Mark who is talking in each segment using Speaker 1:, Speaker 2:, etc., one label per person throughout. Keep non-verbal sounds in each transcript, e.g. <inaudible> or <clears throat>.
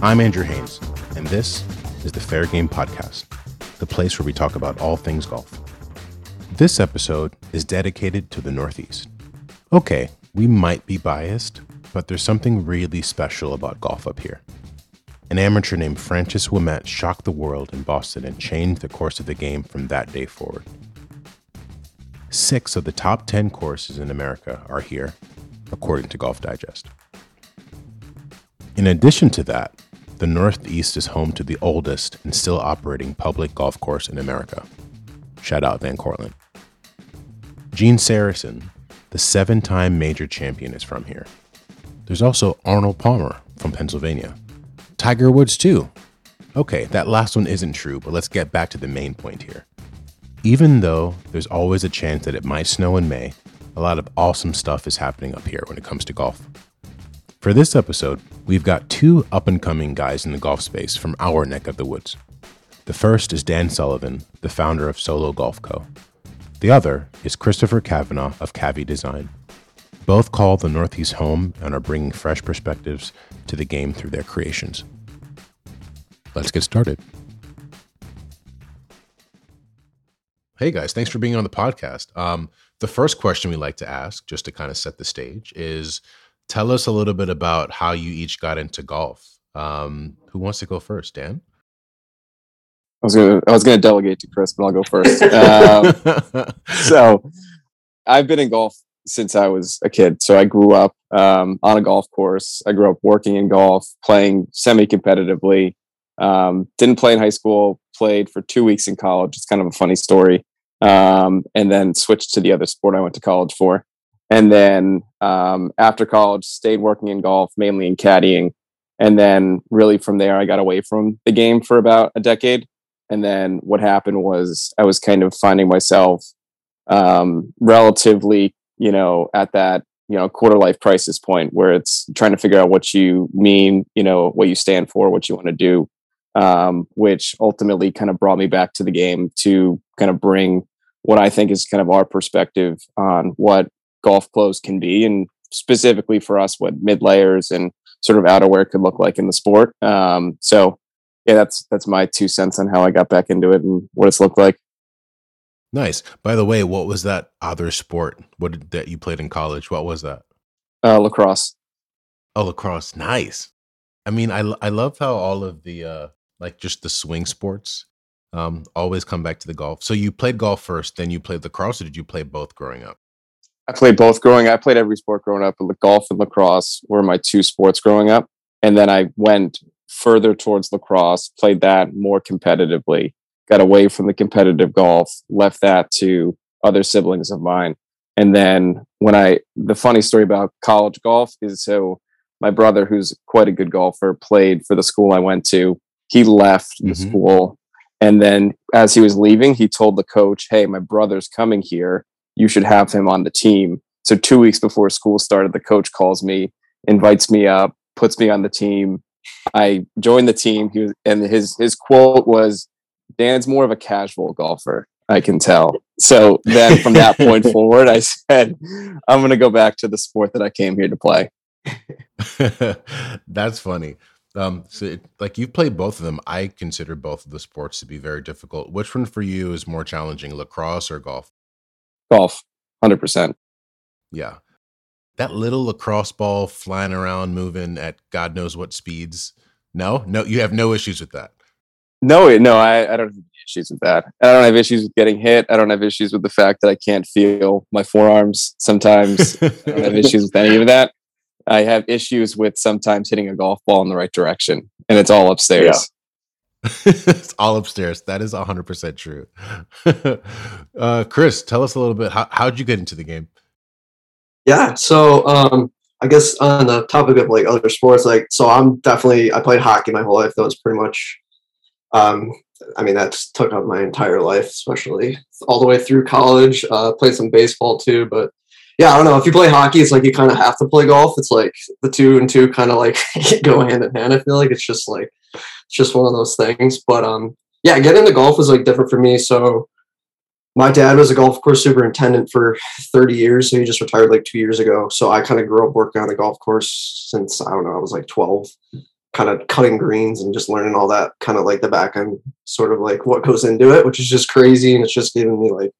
Speaker 1: I'm Andrew Haynes, and this is the Fair Game Podcast, the place where we talk about all things golf. This episode is dedicated to the Northeast. Okay, we might be biased, but there's something really special about golf up here. An amateur named Francis Ouimet shocked the world in Boston and changed the course of the game from that day forward. Six of the top 10 courses in America are here, according to Golf Digest. In addition to that, the Northeast is home to the oldest and still operating public golf course in America. Shout out Van Cortlandt. Gene Sarazen, the seven time major champion, is from here. There's also Arnold Palmer from Pennsylvania. Tiger Woods, too. Okay, that last one isn't true, but let's get back to the main point here. Even though there's always a chance that it might snow in May, a lot of awesome stuff is happening up here when it comes to golf. For this episode, we've got two up and coming guys in the golf space from our neck of the woods. The first is Dan Sullivan, the founder of Solo Golf Co. The other is Christopher Kavanaugh of Cavi Design. Both call the Northeast home and are bringing fresh perspectives to the game through their creations. Let's get started. Hey guys, thanks for being on the podcast. Um, the first question we like to ask, just to kind of set the stage, is tell us a little bit about how you each got into golf. Um, who wants to go first, Dan?
Speaker 2: I was gonna I was gonna delegate to Chris, but I'll go first. <laughs> Um, <laughs> so I've been in golf since I was a kid. So I grew up um, on a golf course. I grew up working in golf, playing semi-competitively. Um, didn't play in high school. Played for two weeks in college. It's kind of a funny story. Um, and then switched to the other sport I went to college for. And then um, after college, stayed working in golf, mainly in caddying. And then really from there, I got away from the game for about a decade. And then what happened was I was kind of finding myself um, relatively you know, at that, you know, quarter life crisis point where it's trying to figure out what you mean, you know, what you stand for, what you want to do, um, which ultimately kind of brought me back to the game to kind of bring what I think is kind of our perspective on what golf clothes can be, and specifically for us, what mid layers and sort of outerwear could look like in the sport. Um, so, yeah, that's that's my two cents on how I got back into it and what it's looked like.
Speaker 1: Nice. By the way, what was that other sport? What did, that you played in college? What was that?
Speaker 2: Uh, lacrosse.
Speaker 1: Oh, lacrosse. Nice. I mean, I I love how all of the uh like just the swing sports um always come back to the golf. So you played golf first, then you played lacrosse, or did you play both growing up?
Speaker 2: I played both growing. I played every sport growing up, but the golf and lacrosse were my two sports growing up. And then I went further towards lacrosse, played that more competitively, got away from the competitive golf, left that to other siblings of mine. And then when I, the funny story about college golf is so my brother, who's quite a good golfer, played for the school I went to. He left the mm-hmm. school. And then as he was leaving, he told the coach, Hey, my brother's coming here. You should have him on the team. So two weeks before school started, the coach calls me, invites me up, puts me on the team. I joined the team. He was, and his his quote was, Dan's more of a casual golfer. I can tell. So then from that point <laughs> forward, I said, I'm going to go back to the sport that I came here to play. <laughs>
Speaker 1: That's funny. Um, so it, like you've played both of them. I consider both of the sports to be very difficult. Which one for you is more challenging, lacrosse or golf?
Speaker 2: Golf, 100%.
Speaker 1: Yeah. That little lacrosse ball flying around, moving at God knows what speeds. No, no, you have no issues with that.
Speaker 2: No, no, I, I don't have issues with that. I don't have issues with getting hit. I don't have issues with the fact that I can't feel my forearms sometimes. I don't have issues with any of that. I have issues with sometimes hitting a golf ball in the right direction, and it's all upstairs.
Speaker 1: It's all upstairs. That is 100% true. <laughs> uh, Chris, tell us a little bit. How, how'd you get into the game?
Speaker 3: Yeah. So, um, I guess on the topic of like other sports, like, so I'm definitely, I played hockey my whole life. That was pretty much um, I mean, that's took up my entire life, especially all the way through college. Uh, played some baseball too, but yeah, I don't know. If you play hockey, it's like you kind of have to play golf. It's like the two and two kind of like <laughs> go hand in hand. I feel like it's just like it's just one of those things. But um, yeah, getting into golf was like different for me. So my dad was a golf course superintendent for 30 years. So he just retired like two years ago. So I kind of grew up working on a golf course since I don't know, I was like 12 kind of cutting greens and just learning all that kind of like the back end sort of like what goes into it, which is just crazy. And it's just giving me like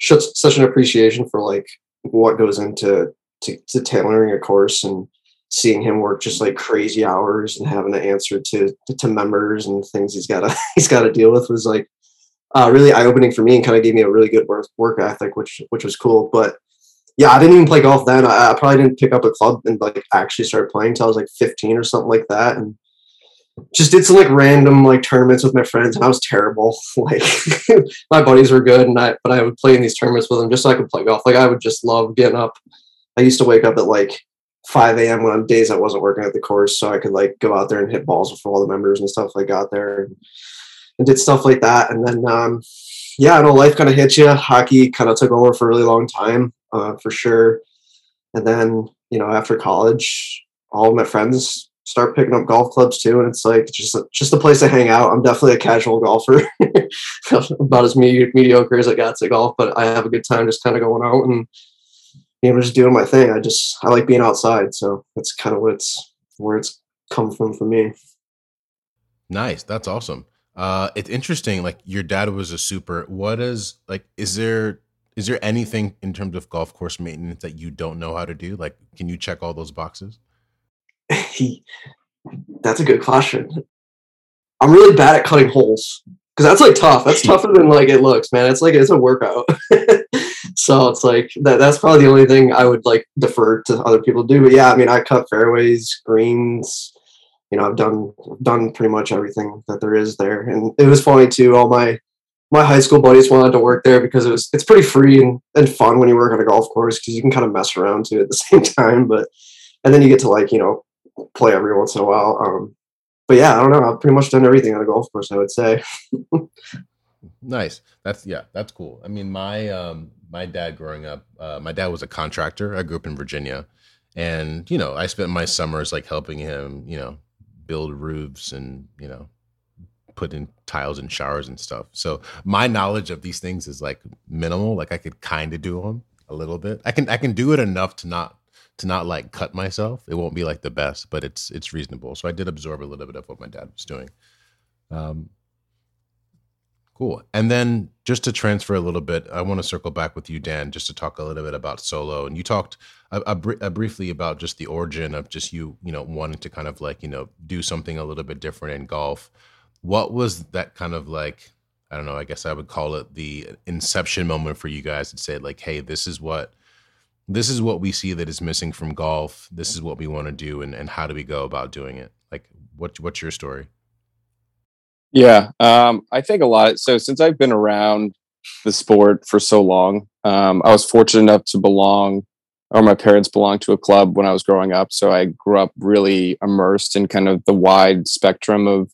Speaker 3: such, such an appreciation for like what goes into to, to tailoring a course and seeing him work just like crazy hours and having to answer to to members and things he's got to <laughs> he's got to deal with was like uh, really eye opening for me and kind of gave me a really good work work ethic, which which was cool. But yeah, I didn't even play golf then. I, I probably didn't pick up a club and like actually start playing until I was like 15 or something like that. And just did some like random like tournaments with my friends and I was terrible. <laughs> Like <laughs> my buddies were good and I but I would play in these tournaments with them just so I could play golf. Like I would just love getting up. I used to wake up at like 5 a.m. on days I wasn't working at the course so I could like go out there and hit balls with all the members and stuff like got there and, and did stuff like that. And then um yeah, I know life kind of hits you. Hockey kind of took over for a really long time uh, for sure. And then, you know, after college, all of my friends start picking up golf clubs too, and it's like just a, just a place to hang out. I'm definitely a casual golfer, <laughs> about as me- mediocre as I got to golf, but I have a good time just kind of going out and you know just doing my thing. I just I like being outside, so that's kind of what it's where it's come from for me.
Speaker 1: Nice, that's awesome. Uh, it's interesting. Like your dad was a super. What is like? Is there is there anything in terms of golf course maintenance that you don't know how to do? Like, can you check all those boxes?
Speaker 3: that's a good question. I'm really bad at cutting holes because that's like tough. That's <laughs> tougher than like it looks, man. It's like it's a workout. <laughs> so it's like that. That's probably the only thing I would like defer to other people to do. But yeah, I mean, I cut fairways, greens. You know, I've done done pretty much everything that there is there, and it was funny too. All my my high school buddies wanted to work there because it was it's pretty free and, and fun when you work on a golf course because you can kind of mess around too at the <laughs> same time. But and then you get to like you know play every once in a while. Um, but yeah, I don't know. I've pretty much done everything on a golf course. I would say. <laughs>
Speaker 1: nice. That's yeah. That's cool. I mean, my um, my dad growing up, uh, my dad was a contractor. I grew up in Virginia, and you know, I spent my summers like helping him, you know, build roofs and you know put in tiles and showers and stuff. So my knowledge of these things is like minimal. Like I could kind of do them a little bit. I can I can do it enough to not to not like cut myself. It won't be like the best, but it's it's reasonable. So I did absorb a little bit of what my dad was doing. Um, cool. And then just to transfer a little bit, I want to circle back with you, Dan, just to talk a little bit about solo. And you talked a briefly about just the origin of just you, you know, wanting to kind of like you know do something a little bit different in golf what was that kind of like i don't know i guess i would call it the inception moment for you guys to say like hey this is what this is what we see that is missing from golf this is what we want to do and, and how do we go about doing it like what what's your story
Speaker 2: yeah um, i think a lot so since i've been around the sport for so long um, i was fortunate enough to belong or my parents belonged to a club when i was growing up so i grew up really immersed in kind of the wide spectrum of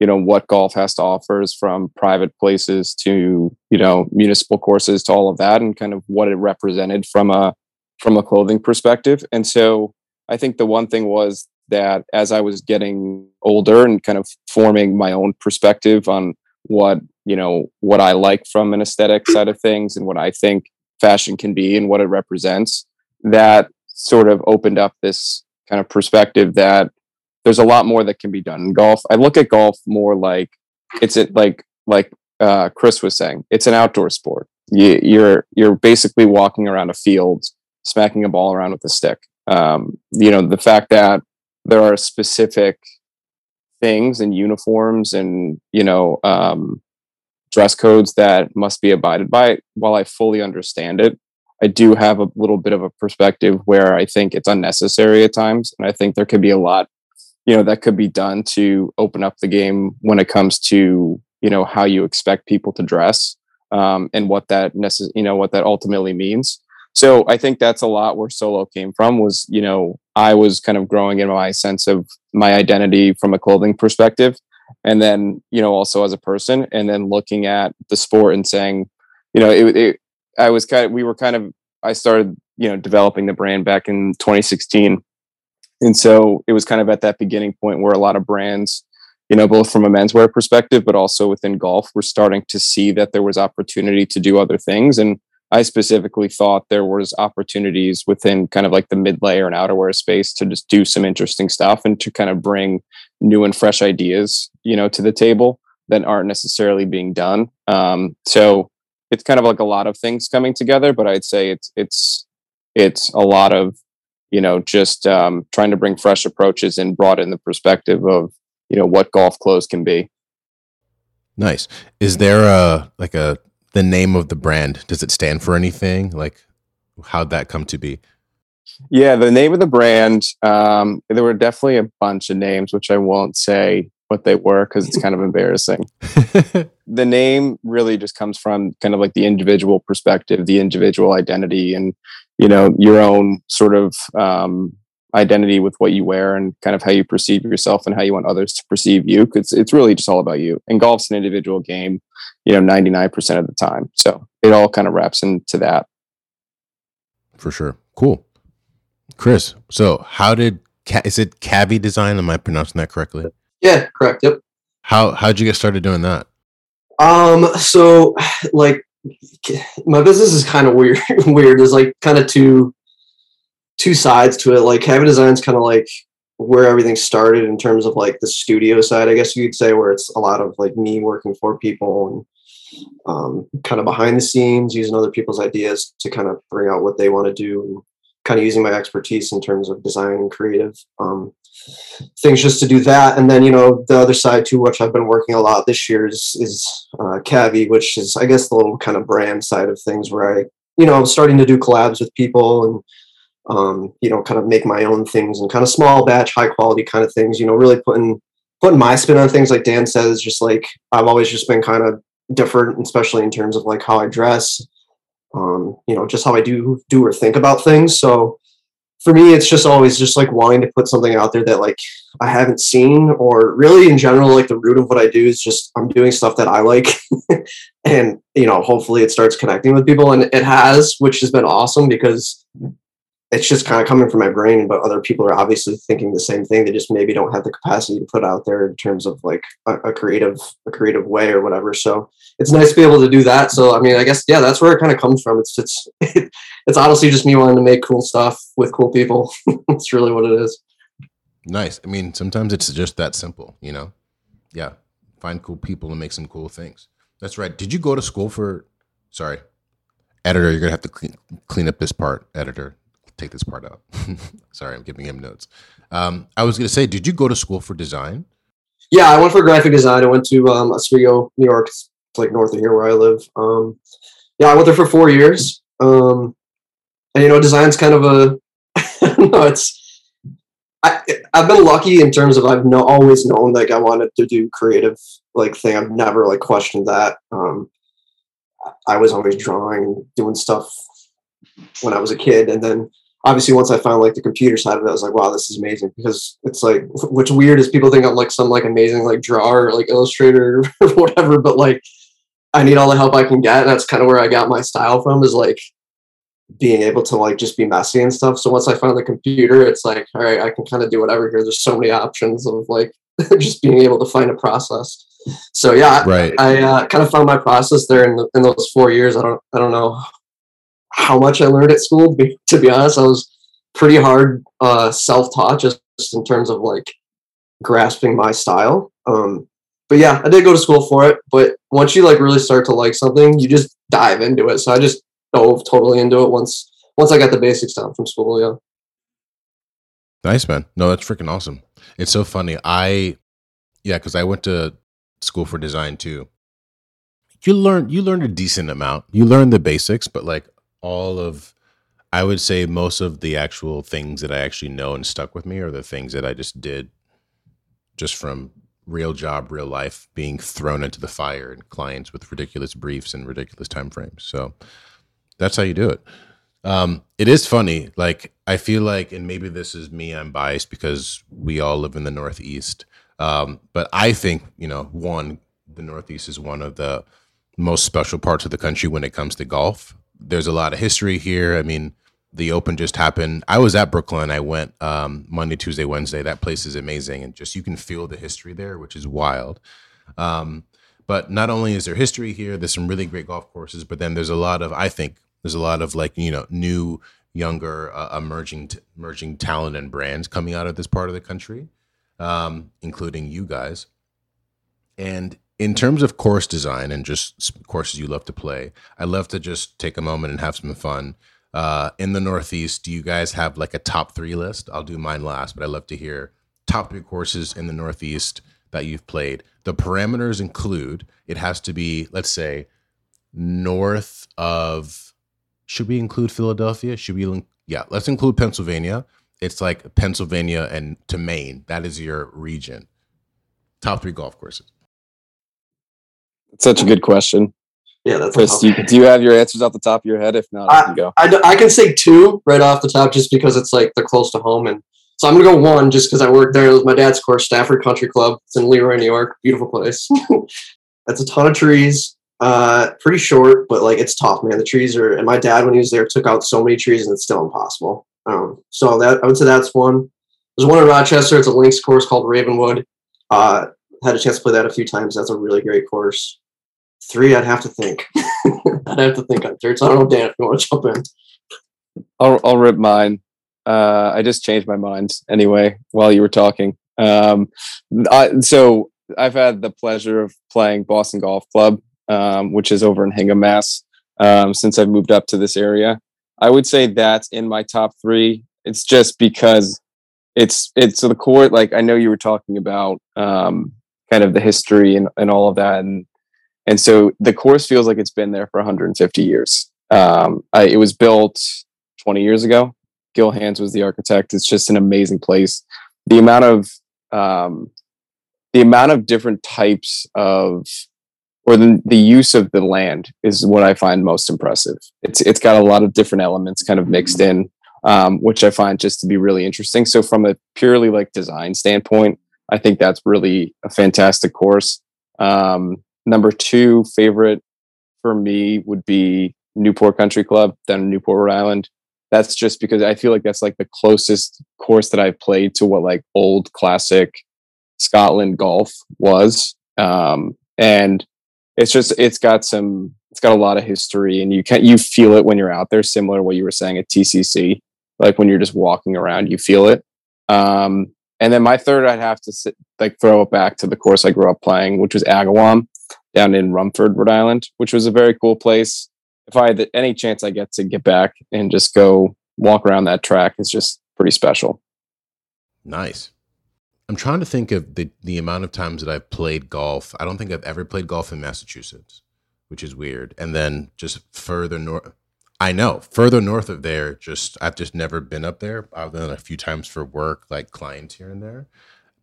Speaker 2: you know what golf has to offer is from private places to you know municipal courses to all of that and kind of what it represented from a from a clothing perspective and so i think the one thing was that as i was getting older and kind of forming my own perspective on what you know what i like from an aesthetic <clears throat> side of things and what i think fashion can be and what it represents that sort of opened up this kind of perspective that there's a lot more that can be done in golf. I look at golf more like it's it like like uh, Chris was saying, it's an outdoor sport. You, you're you're basically walking around a field, smacking a ball around with a stick. Um, you know the fact that there are specific things and uniforms and you know um, dress codes that must be abided by. While I fully understand it, I do have a little bit of a perspective where I think it's unnecessary at times, and I think there could be a lot you know that could be done to open up the game when it comes to you know how you expect people to dress um, and what that necess- you know what that ultimately means so i think that's a lot where solo came from was you know i was kind of growing in my sense of my identity from a clothing perspective and then you know also as a person and then looking at the sport and saying you know it, it i was kind of we were kind of i started you know developing the brand back in 2016 and so it was kind of at that beginning point where a lot of brands, you know, both from a menswear perspective, but also within golf, were starting to see that there was opportunity to do other things. And I specifically thought there was opportunities within kind of like the mid layer and outerwear space to just do some interesting stuff and to kind of bring new and fresh ideas, you know, to the table that aren't necessarily being done. Um, so it's kind of like a lot of things coming together, but I'd say it's it's it's a lot of you know just um, trying to bring fresh approaches and broaden the perspective of you know what golf clothes can be.
Speaker 1: Nice. Is there a like a the name of the brand? Does it stand for anything? Like how'd that come to be?
Speaker 2: Yeah, the name of the brand. Um, there were definitely a bunch of names, which I won't say what they were because it's kind of embarrassing. <laughs> the name really just comes from kind of like the individual perspective, the individual identity, and you know your own sort of um, identity with what you wear and kind of how you perceive yourself and how you want others to perceive you. Because it's really just all about you. And golf's an individual game, you know, ninety nine percent of the time. So it all kind of wraps into that.
Speaker 1: For sure. Cool. Chris, so how did is it Cavi Design? Am I pronouncing that correctly?
Speaker 3: Yeah, correct. Yep.
Speaker 1: How how'd you get started doing that?
Speaker 3: Um, so like my business is kind of weird. <laughs> weird. There's like kind of two two sides to it. Like Cavi Design's kind of like where everything started in terms of like the studio side, I guess you'd say, where it's a lot of like me working for people and um, kind of behind the scenes, using other people's ideas to kind of bring out what they want to do, and kind of using my expertise in terms of design and creative. Um, things just to do that. And then, you know, the other side too, which I've been working a lot this year is, is uh, Cavi, which is, I guess, the little kind of brand side of things where I, you know, I'm starting to do collabs with people and, um, you know, kind of make my own things and kind of small batch, high quality kind of things, you know, really putting, putting my spin on things like Dan says, just like I've always just been kind of different, especially in terms of like how I dress, um, you know, just how I do, do or think about things. So, for me it's just always just like wanting to put something out there that like i haven't seen or really in general like the root of what i do is just i'm doing stuff that i like <laughs> and you know hopefully it starts connecting with people and it has which has been awesome because it's just kind of coming from my brain but other people are obviously thinking the same thing. They just maybe don't have the capacity to put out there in terms of like a, a, creative a creative way or whatever. So it's nice to be able to do that. So i mean i guess yeah that's where it kind of comes from. It's it's <laughs> it's honestly just me wanting to make cool stuff with cool people. <laughs> It's really what it is.
Speaker 1: Nice. I mean sometimes it's just that simple you know? Yeah. Find cool people and make some cool things. That's right. Did you go to school for sorry editor? You're gonna have to clean, clean up this part editor take this part out. <laughs> Sorry, I'm giving him notes. Um, I was going to say, did you go to school for design?
Speaker 3: Yeah, I went for graphic design. I went to um, Oswego, New York. It's like north of here where I live. Um, yeah, I went there for four years. Um, and you know, design's kind of a <laughs> no, it's I I've been lucky in terms of I've no, always known like I wanted to do creative like thing. I've never like questioned that. Um, I was always drawing, doing stuff when I was a kid, and then obviously once I found like the computer side of it, I was like, wow, this is amazing because it's like what's weird is people think I'm like some like amazing like drawer, like illustrator <laughs> or whatever, but like I need all the help I can get. And that's kind of where I got my style from is like being able to like just be messy and stuff. So once I found the computer, it's like, all right, I can kind of do whatever here. There's so many options of like <laughs> just being able to find a process. So yeah,
Speaker 1: right.
Speaker 3: I, I uh, kind of found my process there in, the, in those four years. I don't, I don't know how much I learned at school. To be, honest, I was pretty hard uh, self-taught just in terms of like grasping my style. Um, but yeah, I did go to school for it. But once you like really start to like something, you just dive into it. So I just dove totally into it once once I got the basics down from school. Yeah.
Speaker 1: Nice man. No, that's freaking awesome. It's so funny. I yeah, because I went to school for design too. You learn you learned a decent amount. You learn the basics, but like all of I would say most of the actual things that I actually know and stuck with me are the things that I just did just from real job, real life, being thrown into the fire and clients with ridiculous briefs and ridiculous time frames. So that's how you do it. Um, it is funny. Like I feel like, and maybe this is me. I'm biased because we all live in the Northeast. Um, but I think you know, one, the Northeast is one of the most special parts of the country when it comes to golf there's a lot of history here. I mean, the Open just happened. I was at Brookline. I went um, Monday, Tuesday, Wednesday. That place is amazing, and just you can feel the history there, which is wild. Um, but not only is there history here, there's some really great golf courses, but then there's a lot of, I think, There's a lot of like you know new, younger, uh, emerging t- emerging talent and brands coming out of this part of the country, um, including you guys. And in terms of course design and just courses you love to play, I love to just take a moment and have some fun. Uh, in the Northeast, do you guys have like a top three list? I'll do mine last, but I love to hear top three courses in the Northeast that you've played. The parameters include it has to be, let's say, north of. Should we include Philadelphia? Should we? Yeah, let's include Pennsylvania. It's like Pennsylvania and to Maine. That is your region. Top three golf courses.
Speaker 2: Such a good question.
Speaker 3: Yeah, that's
Speaker 2: Chris, do you, do you have your answers off the top of your head? If not, I, can go.
Speaker 3: I, I can say two right off the top just because it's like they're close to home. And so I'm going to go one just because I worked there. It was my dad's course, Stafford Country Club. It's in Leroy, New York. Beautiful place. <laughs> it's a ton of trees. Uh, pretty short, but like it's tough, man. The trees are, and my dad, when he was there, took out so many trees and it's still impossible. Um, so that I would say that's one. There's one in Rochester. It's a links course called Ravenwood. Uh, had a chance to play that a few times. That's a really great course. Three, I'd have to think. <laughs> I'd have to think on third. So I don't know, Dan, if you want to jump in.
Speaker 2: I'll, I'll rip mine. Uh, I just changed my mind anyway while you were talking. Um, I, so I've had the pleasure of playing Boston Golf Club, um, which is over in Hingham, Mass. Um, since I've moved up to this area, I would say that's in my top three. It's just because it's it's the court. Like I know you were talking about um, kind of the history and, and all of that, and and so the course feels like it's been there for 150 years. Um, I, it was built 20 years ago. Gil Hanse was the architect. It's just an amazing place. The amount of um, the amount of different types of or the, the use of the land is what I find most impressive. It's it's got a lot of different elements kind of mixed in, um, which I find just to be really interesting. So from a purely like design standpoint, I think that's really a fantastic course. Um, Number two favorite for me would be Newport Country Club down in Newport, Rhode Island. That's just because I feel like that's like the closest course that I've played to what like old classic Scotland golf was. Um, and it's just it's got some it's got a lot of history and you can you feel it when you're out there similar to what you were saying at tcc like when you're just walking around you feel it um, and then my third i'd have to sit, like throw it back to the course i grew up playing which was agawam down in Rumford, Rhode Island, which was a very cool place. If I had any chance I get to get back and just go walk around that track, it's just pretty special.
Speaker 1: Nice. I'm trying to think of the the amount of times that I've played golf. I don't think I've ever played golf in Massachusetts, which is weird. And then just further north, I know further north of there, just I've just never been up there I've than a few times for work, like clients here and there.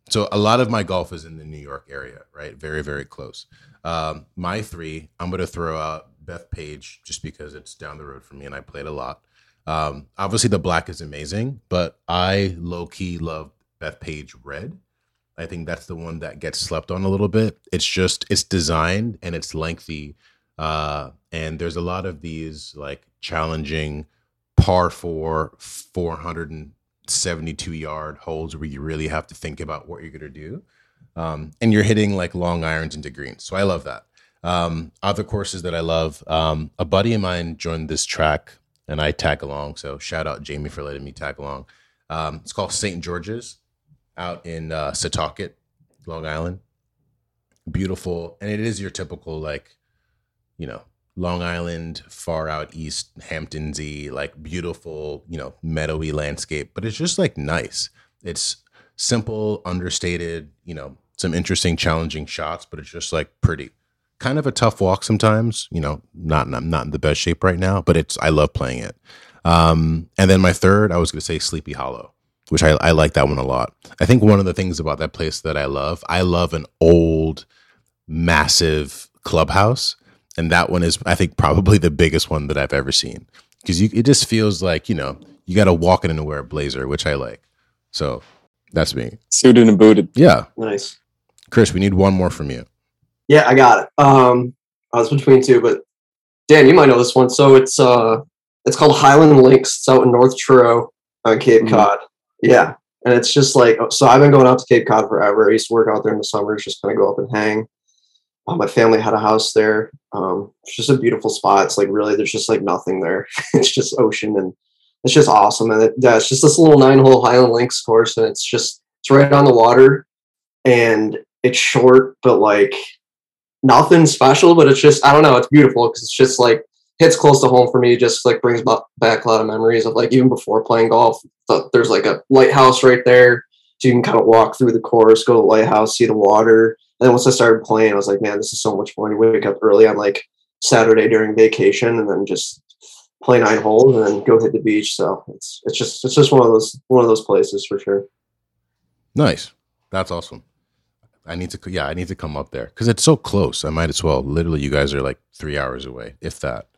Speaker 1: So a lot of my golf is in the New York area, right? Very very close. Um, my three, I'm going to throw out Bethpage just because it's down the road for me and I played a lot. Um, obviously, the black is amazing, but I low key love Bethpage Red. I think that's the one that gets slept on a little bit. It's just it's designed and it's lengthy, uh, and there's a lot of these like challenging par four, 472 yard holes where you really have to think about what you're gonna do um, and you're hitting like long irons into greens. So I love that. Um, other courses that I love, um, a buddy of mine joined this track and I tag along. So shout out Jamie for letting me tag along. Um, it's called St. George's out in uh, Setauket, Long Island. Beautiful. And it is your typical, like, you know, Long Island, far out east, Hamptonsy, like beautiful, you know, meadowy landscape, but it's just like nice. It's simple, understated, you know, some interesting, challenging shots, but it's just like pretty. Kind of a tough walk sometimes. You know, not I'm not in the best shape right now, but it's I love playing it. Um, and then my third, I was going to say Sleepy Hollow, which I, I like that one a lot. I think one of the things about that place that I love, I love an old, massive clubhouse, and that one is I think probably the biggest one that I've ever seen because it just feels like you know you got to walk in and wear a blazer, which I like. So that's me.
Speaker 2: Suited and booted.
Speaker 1: Yeah.
Speaker 3: Nice.
Speaker 1: Chris, we need one more from you.
Speaker 3: Yeah, I got it. Um, I was between two, but Dan, you might know this one. So it's uh, it's called Highland Links. It's out in North Truro on Cape mm-hmm. Cod. Yeah, and it's just like so. I've been going out to Cape Cod forever. I used to work out there in the summers, just kind of go up and hang. Uh, my family had a house there. Um, it's just a beautiful spot. It's like really, there's just like nothing there. <laughs> it's just ocean and it's just awesome. And it, yeah, it's just this little nine hole Highland Links course, and it's just it's right on the water, and it's short, but like nothing special. But it's just I don't know. It's beautiful because it's just like hits close to home for me. Just like brings back a lot of memories of like even before playing golf. There's like a lighthouse right there, so you can kind of walk through the course, go to the lighthouse, see the water. And then once I started playing, I was like, man, this is so much fun. You wake up early on like Saturday during vacation, and then just play nine holes and then go hit the beach. So it's it's just it's just one of those one of those places for sure.
Speaker 1: Nice. That's awesome. I need to yeah, I need to come up there because it's so close. I might as well. Literally, you guys are like three hours away, if that.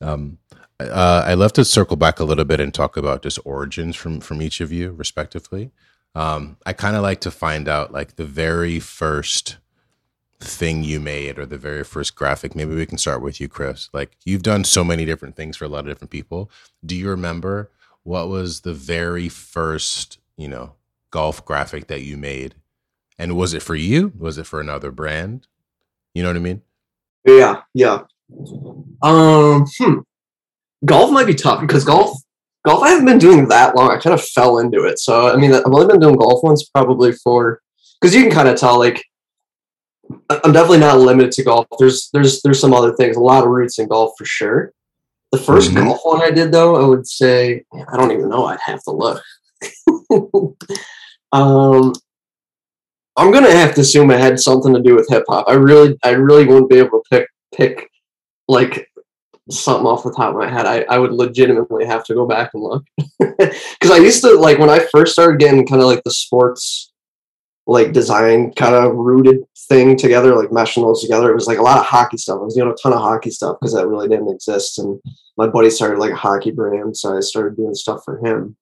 Speaker 1: Um, uh, I love to circle back a little bit and talk about just origins from from each of you, respectively. Um, I kind of like to find out like the very first thing you made or the very first graphic. Maybe we can start with you, Chris. Like you've done so many different things for a lot of different people. Do you remember what was the very first, you know, golf graphic that you made? And was it for you? Was it for another brand? You know what I mean?
Speaker 3: Yeah, yeah. Um, hmm. Golf might be tough because golf golf I haven't been doing that long. I kind of fell into it. So I mean I've only been doing golf once probably for because you can kind of tell like I'm definitely not limited to golf. There's there's there's some other things, a lot of roots in golf for sure. The 1st mm-hmm. golf one I did though, I would say I don't even know. I'd have to look. <laughs> um, I'm gonna have to assume it had something to do with hip hop. I really I really wouldn't be able to pick pick like something off the top of my head. I, I would legitimately have to go back and look <laughs> because I used to like when I first started getting kind of like the sports like design kind of rooted thing together, like meshing those together. It was like a lot of hockey stuff. I was doing a ton of hockey stuff because that really didn't exist. And my buddy started like a hockey brand, so I started doing stuff for him.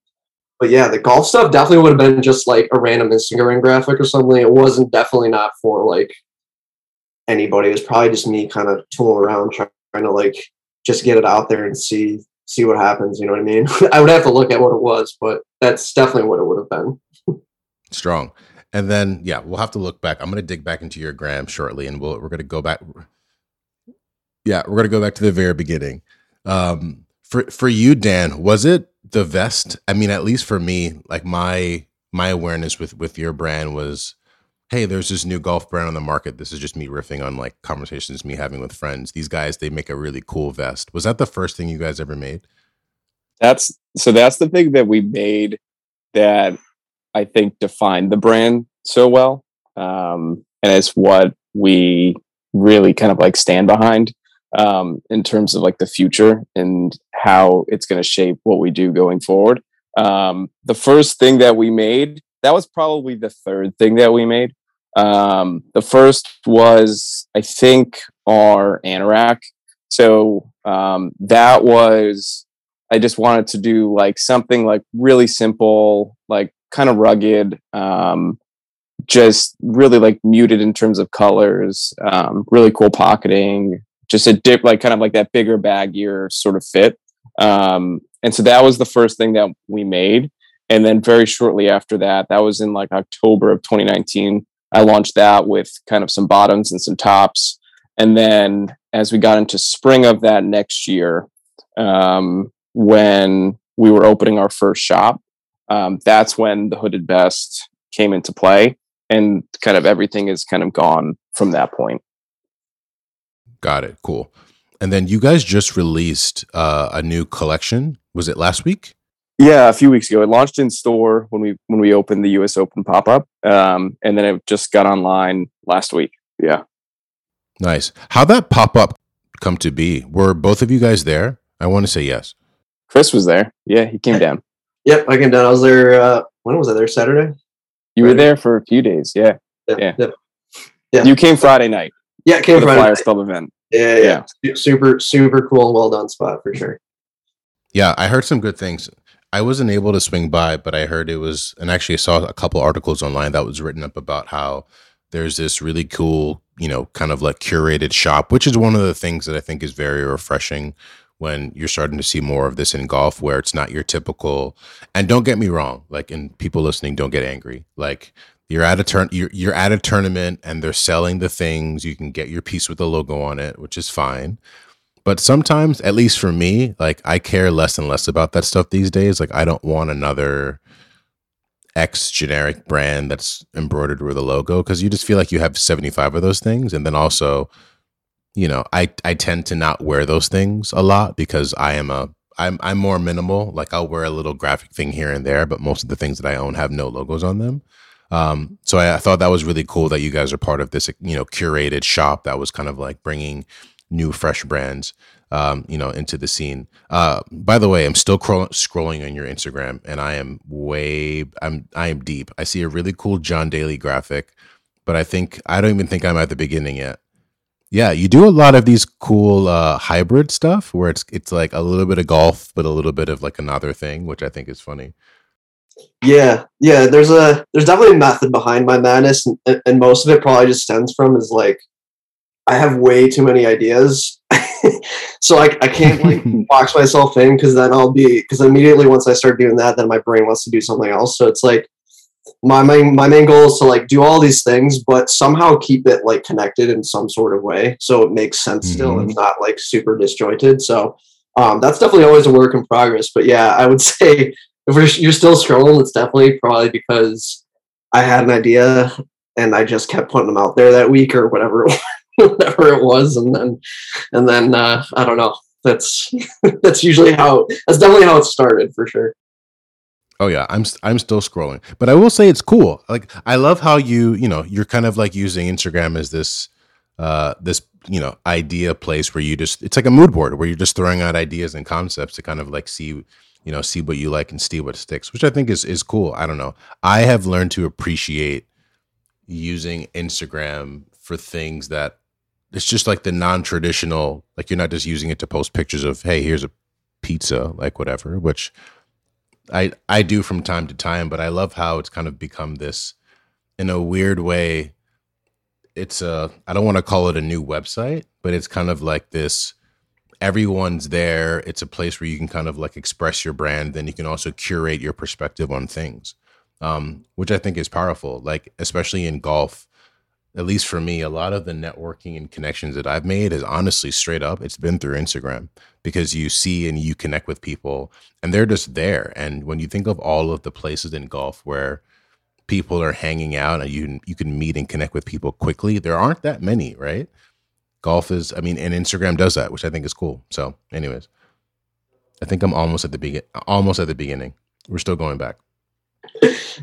Speaker 3: But yeah, the golf stuff definitely would have been just like a random Instagram graphic or something. It wasn't definitely not for like anybody. It was probably just me kind of tooling around trying to like just get it out there and see see what happens. You know what I mean? <laughs> I would have to look at what it was, but that's definitely what it would have been.
Speaker 1: Strong. And then yeah, we'll have to look back. I'm gonna dig back into your gram shortly, and we'll we're gonna go back. Yeah, we're gonna go back to the very beginning. Um, for for you, Dan, was it the vest? I mean, at least for me, like my my awareness with with your brand was, hey, there's this new golf brand on the market. This is just me riffing on like conversations me having with friends. These guys, they make a really cool vest. Was that the first thing you guys ever made?
Speaker 2: That's so. That's the thing that we made that I think defined the brand so well. Um, and it's what we really kind of like stand behind um, in terms of like the future and how it's going to shape what we do going forward. Um, the first thing that we made, that was probably the third thing that we made. Um, the first was, I think, our anorak. So um, that was, I just wanted to do like something like really simple, like kind of rugged, um, just really like muted in terms of colors, um, really cool pocketing, just a dip, like kind of like that bigger, baggier sort of fit. Um, and so that was the first thing that we made. And then very shortly after that, that was in like October of 2019, I launched that with kind of some bottoms and some tops. And then as we got into spring of that next year, um, when we were opening our first shop, um, that's when the hooded vest came into play and kind of everything is kind of gone from that point.
Speaker 1: Got it. Cool. And then you guys just released uh, a new collection. Was it last week
Speaker 2: yeah a few weeks ago it launched in store when we when we opened the us open pop-up um, and then it just got online last week yeah
Speaker 1: nice how that pop-up come to be were both of you guys there i want to say yes
Speaker 2: chris was there yeah he came down
Speaker 3: Yep, I came down. I was there. Uh, when was I there? Saturday.
Speaker 2: You were there for a few days. Yeah.
Speaker 3: Yeah. Yeah. yeah.
Speaker 2: yeah. You came Friday night.
Speaker 3: Yeah, came
Speaker 2: for the Flyers Club event.
Speaker 3: Yeah, yeah, yeah. Super, super cool well done spot for sure.
Speaker 1: Yeah, I heard some good things. I wasn't able to swing by, but I heard it was, and actually saw a couple articles online that was written up about how there's this really cool, you know, kind of like curated shop, which is one of the things that I think is very refreshing when you're starting to see more of this in golf where it's not your typical and don't get me wrong like and people listening don't get angry. Like you're at a turn you're, you're at a tournament and they're selling the things you can get your piece with the logo on it which is fine but sometimes at least for me like i care less and less about that stuff these days. Like i don't want another x generic brand that's embroidered with a logo because you just feel like you have 75 of those things. And then also you know i i tend to not wear those things a lot because i am a i'm i'm more minimal. Like i'll wear a little graphic thing here and there but most of the things that i own have no logos on them. Um, so I, I, thought that was really cool that you guys are part of this, you know, curated shop that was kind of like bringing new, fresh brands, um, you know, into the scene. Uh, by the way, I'm still crawl- scrolling on your Instagram, and I am way, I'm, I am deep. I see a really cool John Daly graphic, but I think I don't even think I'm at the beginning yet. Yeah, you do a lot of these cool uh, hybrid stuff where it's it's like a little bit of golf, but a little bit of like another thing, which I think is funny.
Speaker 3: Yeah, yeah. There's a there's definitely a method behind my madness, and, and most of it probably just stems from is like I have way too many ideas, <laughs> so I I can't like <laughs> box myself in because then I'll be because immediately once I start doing that, then my brain wants to do something else. So it's like my main my main goal is to like do all these things, but somehow keep it like connected in some sort of way, so it makes sense mm-hmm. still and not like super disjointed. So um, that's definitely always a work in progress. But yeah, I would <laughs> say if you're still scrolling, it's definitely probably because I had an idea and I just kept putting them out there that week or whatever, <laughs> whatever it was, and then and then uh, I don't know. That's <laughs> that's usually how. That's definitely how it started for sure.
Speaker 1: Oh yeah, I'm I'm still scrolling, but I will say it's cool. Like I love how you you know you're kind of like using Instagram as this uh this you know idea place where you just it's like a mood board where you're just throwing out ideas and concepts to kind of like see you know, see what you like and see what sticks, which I think is is cool. I don't know. I have learned to appreciate using Instagram for things that it's just like the non-traditional, like you're not just using it to post pictures of, hey, here's a pizza, like whatever, which I I do from time to time, but I love how it's kind of become this in a weird way. It's a I don't want to call it a new website, but it's kind of like this everyone's there. It's a place where you can kind of like express your brand. Then you can also curate your perspective on things, um, which I think is powerful. Like, especially in golf, at least for me, a lot of the networking and connections that I've made is honestly straight up, it's been through Instagram because you see and you connect with people and they're just there. And when you think of all of the places in golf where people are hanging out and you you can meet and connect with people quickly, there aren't that many, right? golf is i mean and instagram does that which i think is cool so anyways i think i'm almost at the begin almost at the beginning we're still going back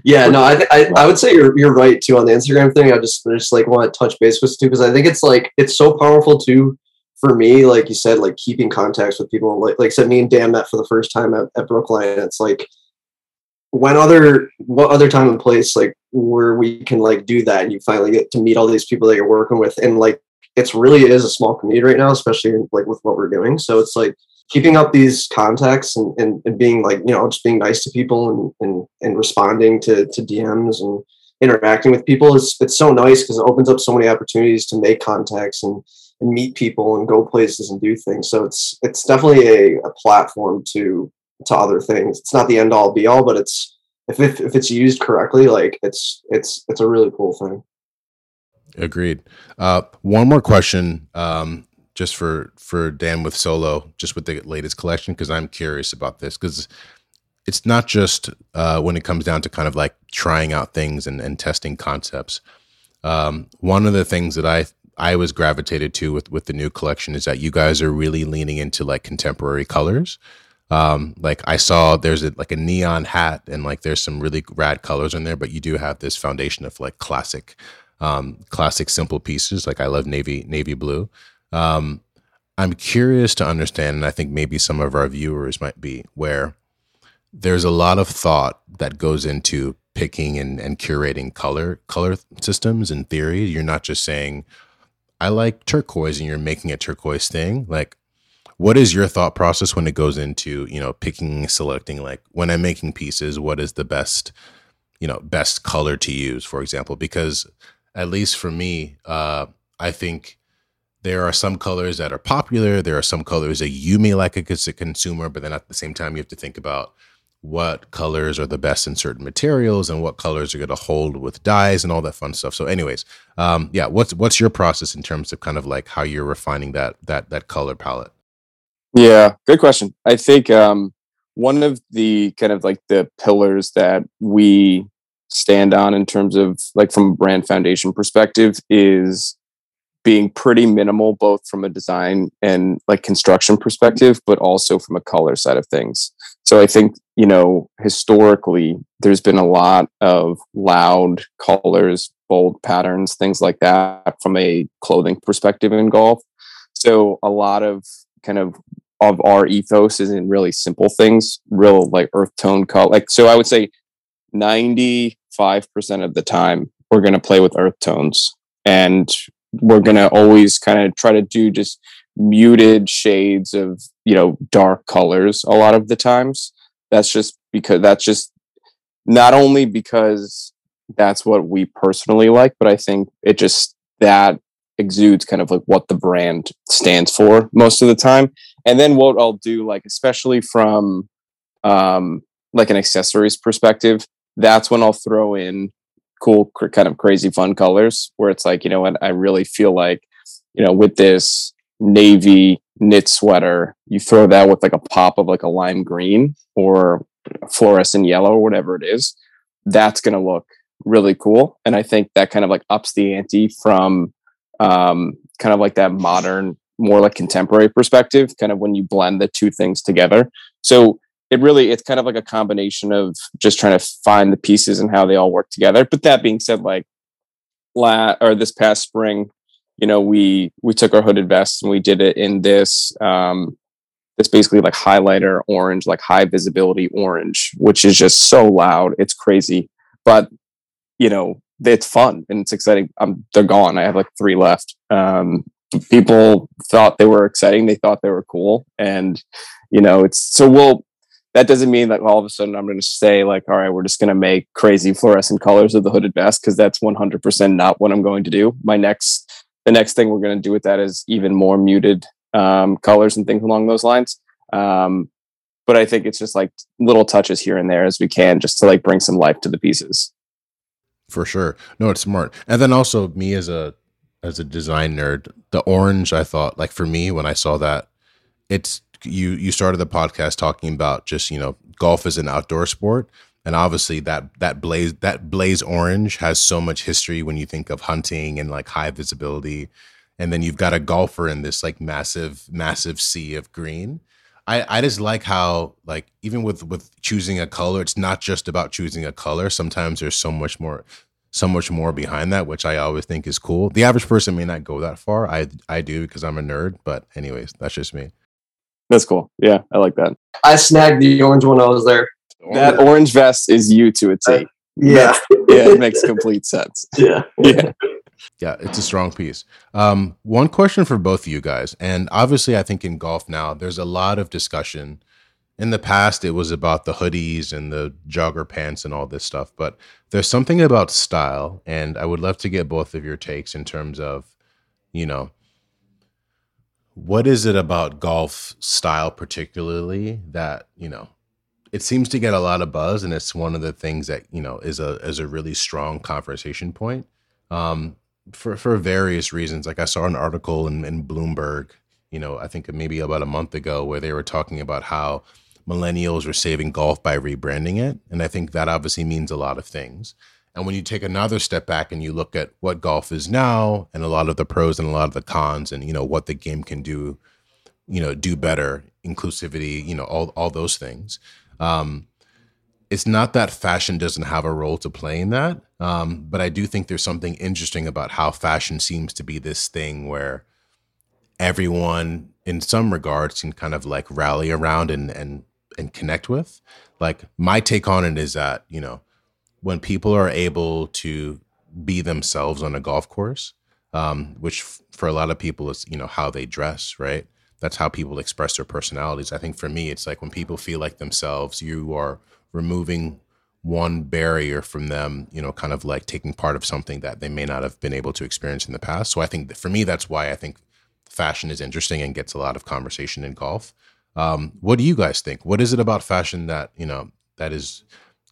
Speaker 3: yeah no I, I i would say you're you're right too on the instagram thing i just I just like want to touch base with too because i think it's like it's so powerful too for me like you said like keeping contacts with people like like said me and dan met for the first time at, at brookline it's like when other what other time and place like where we can like do that and you finally get to meet all these people that you're working with and like it's really is a small community right now, especially like with what we're doing. So it's like keeping up these contacts and, and, and being like, you know, just being nice to people and, and, and responding to, to DMs and interacting with people is it's so nice because it opens up so many opportunities to make contacts and, and meet people and go places and do things. So it's it's definitely a, a platform to to other things. It's not the end all be all, but it's if, if if it's used correctly, like it's it's it's a really cool thing.
Speaker 1: Agreed. Uh, one more question, um, just for for Dan with Solo, just with the latest collection, because I'm curious about this because it's not just uh, when it comes down to kind of like trying out things and, and testing concepts. Um, one of the things that I I was gravitated to with with the new collection is that you guys are really leaning into like contemporary colors. Um, like I saw there's a, like a neon hat and like there's some really rad colors in there, but you do have this foundation of like classic um, classic simple pieces. Like I love navy navy blue. Um, I'm curious to understand, and I think maybe some of our viewers might be where there's a lot of thought that goes into picking and, and curating color color systems and theory. You're not just saying I like turquoise and you're making a turquoise thing. Like what is your thought process when it goes into you know picking selecting like when i'm making pieces what is the best you know best color to use for example because at least for me, uh, I think there are some colors that are popular. There are some colors that you may like as a consumer, but then at the same time, you have to think about what colors are the best in certain materials and what colors are going to hold with dyes and all that fun stuff. So, anyways, um, yeah, what's what's your process in terms of kind of like how you're refining that that that color palette?
Speaker 2: Yeah, good question. I think um, one of the kind of like the pillars that we stand on in terms of like from a brand foundation perspective is being pretty minimal both from a design and like construction perspective but also from a color side of things. So i think you know historically there's been a lot of loud colors bold patterns things like that from a clothing perspective in golf. So a lot of kind of of our ethos is in really simple things real like earth tone color like so i would say 95% of the time we're going to play with earth tones. And we're going to always kind of try to do just muted shades of you know dark colors a lot of the times. That's just because that's just not only because that's what we personally like but i think it just that exudes kind of like what the brand stands for most of the time. And then what i'll do like especially from um like an accessories perspective that's when i'll throw in cool kind of crazy fun colors where it's like you know what i really feel like you know with this navy knit sweater you throw that with like a pop of like a lime green or fluorescent yellow or whatever it is that's going to look really cool. And i think that kind of like ups the ante from um, kind of like that modern more like contemporary perspective kind of when you blend the two things together. So it really it's kind of like a combination of just trying to find the pieces and how they all work together. But that being said like la or this past spring you know we we took our hooded vests and we did it in this um this basically like highlighter orange like high visibility orange which is just so loud it's crazy. But you know it's fun and it's exciting. I'm they're gone. I have like three left. Um people thought they were exciting. They thought they were cool. And you know it's so we'll that doesn't mean that all of a sudden I'm going to say like, all right, we're just going to make crazy fluorescent colors of the hooded vest because that's 100% not what I'm going to do. My next, the next thing we're going to do with that is even more muted um, colors and things along those lines. Um, but I think it's just like little touches here and there as we can just to like bring some life to the pieces.
Speaker 1: For sure. No, it's smart. And then also me as a as a design nerd, the orange I thought like for me when I saw that it's you you started the podcast talking about just you know golf is an outdoor sport. And obviously that that blaze that blaze orange has so much history when you think of hunting and like high visibility. And then you've got a golfer in this like massive massive sea of green. I i just like how like even with with choosing a color it's not just about choosing a color. Sometimes there's so much more so much more behind that which i always think is cool. The average person may not go that far. I i do because i'm a nerd but anyways that's just me
Speaker 2: that's cool. Yeah, I like that.
Speaker 3: I snagged the orange when I was there.
Speaker 2: That orange vest is you to a T.
Speaker 3: Uh, yeah.
Speaker 2: yeah, it makes complete sense. <laughs>
Speaker 3: Yeah.
Speaker 2: Yeah.
Speaker 1: Yeah, it's a strong piece. Um, one question for both of you guys, and obviously, I think in golf now, there's a lot of discussion. In the past, it was about the hoodies and the jogger pants and all this stuff, but there's something about style, and I would love to get both of your takes in terms of, you know, what is it about golf style particularly that you know it seems to get a lot of buzz and it's one of the things that you know is a is a really strong conversation point um, for for various reasons. Like i saw an article in, in bloomberg you know i think maybe about a month ago where they were talking about how millennials are saving golf by rebranding it. And i think that obviously means a lot of things and when you take another step back and you look at what golf is now and a lot of the pros and a lot of the cons and you know what the game can do, you know, do better, inclusivity, you know, all all those things. Um, it's not that fashion doesn't have a role to play in that, um, but I do think there's something interesting about how fashion seems to be this thing where everyone, in some regards, can kind of like rally around and and and connect with. Like my take on it is that you know when people are able to be themselves on a golf course, um, which f- for a lot of people is you know how they dress, right? That's how people express their personalities. I think for me, it's like when people feel like themselves, you are removing one barrier from them, you know, kind of like taking part of something that they may not have been able to experience in the past. So I think for me, that's why I think fashion is interesting and gets a lot of conversation in golf. Um, what do you guys think? What is it about fashion that you know that is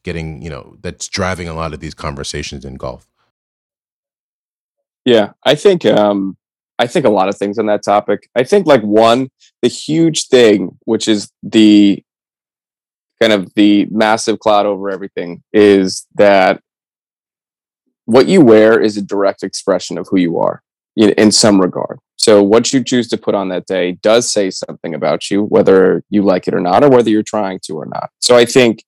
Speaker 1: getting you know that's driving a lot of these conversations in golf.
Speaker 2: Yeah i think um i think a lot of things on that topic. I think like one the huge thing which is the kind of the massive cloud over everything is that what you wear is a direct expression of who you are in, in some regard. So what you choose to put on that day does say something about you whether you like it or not or whether you're trying to or not. So i think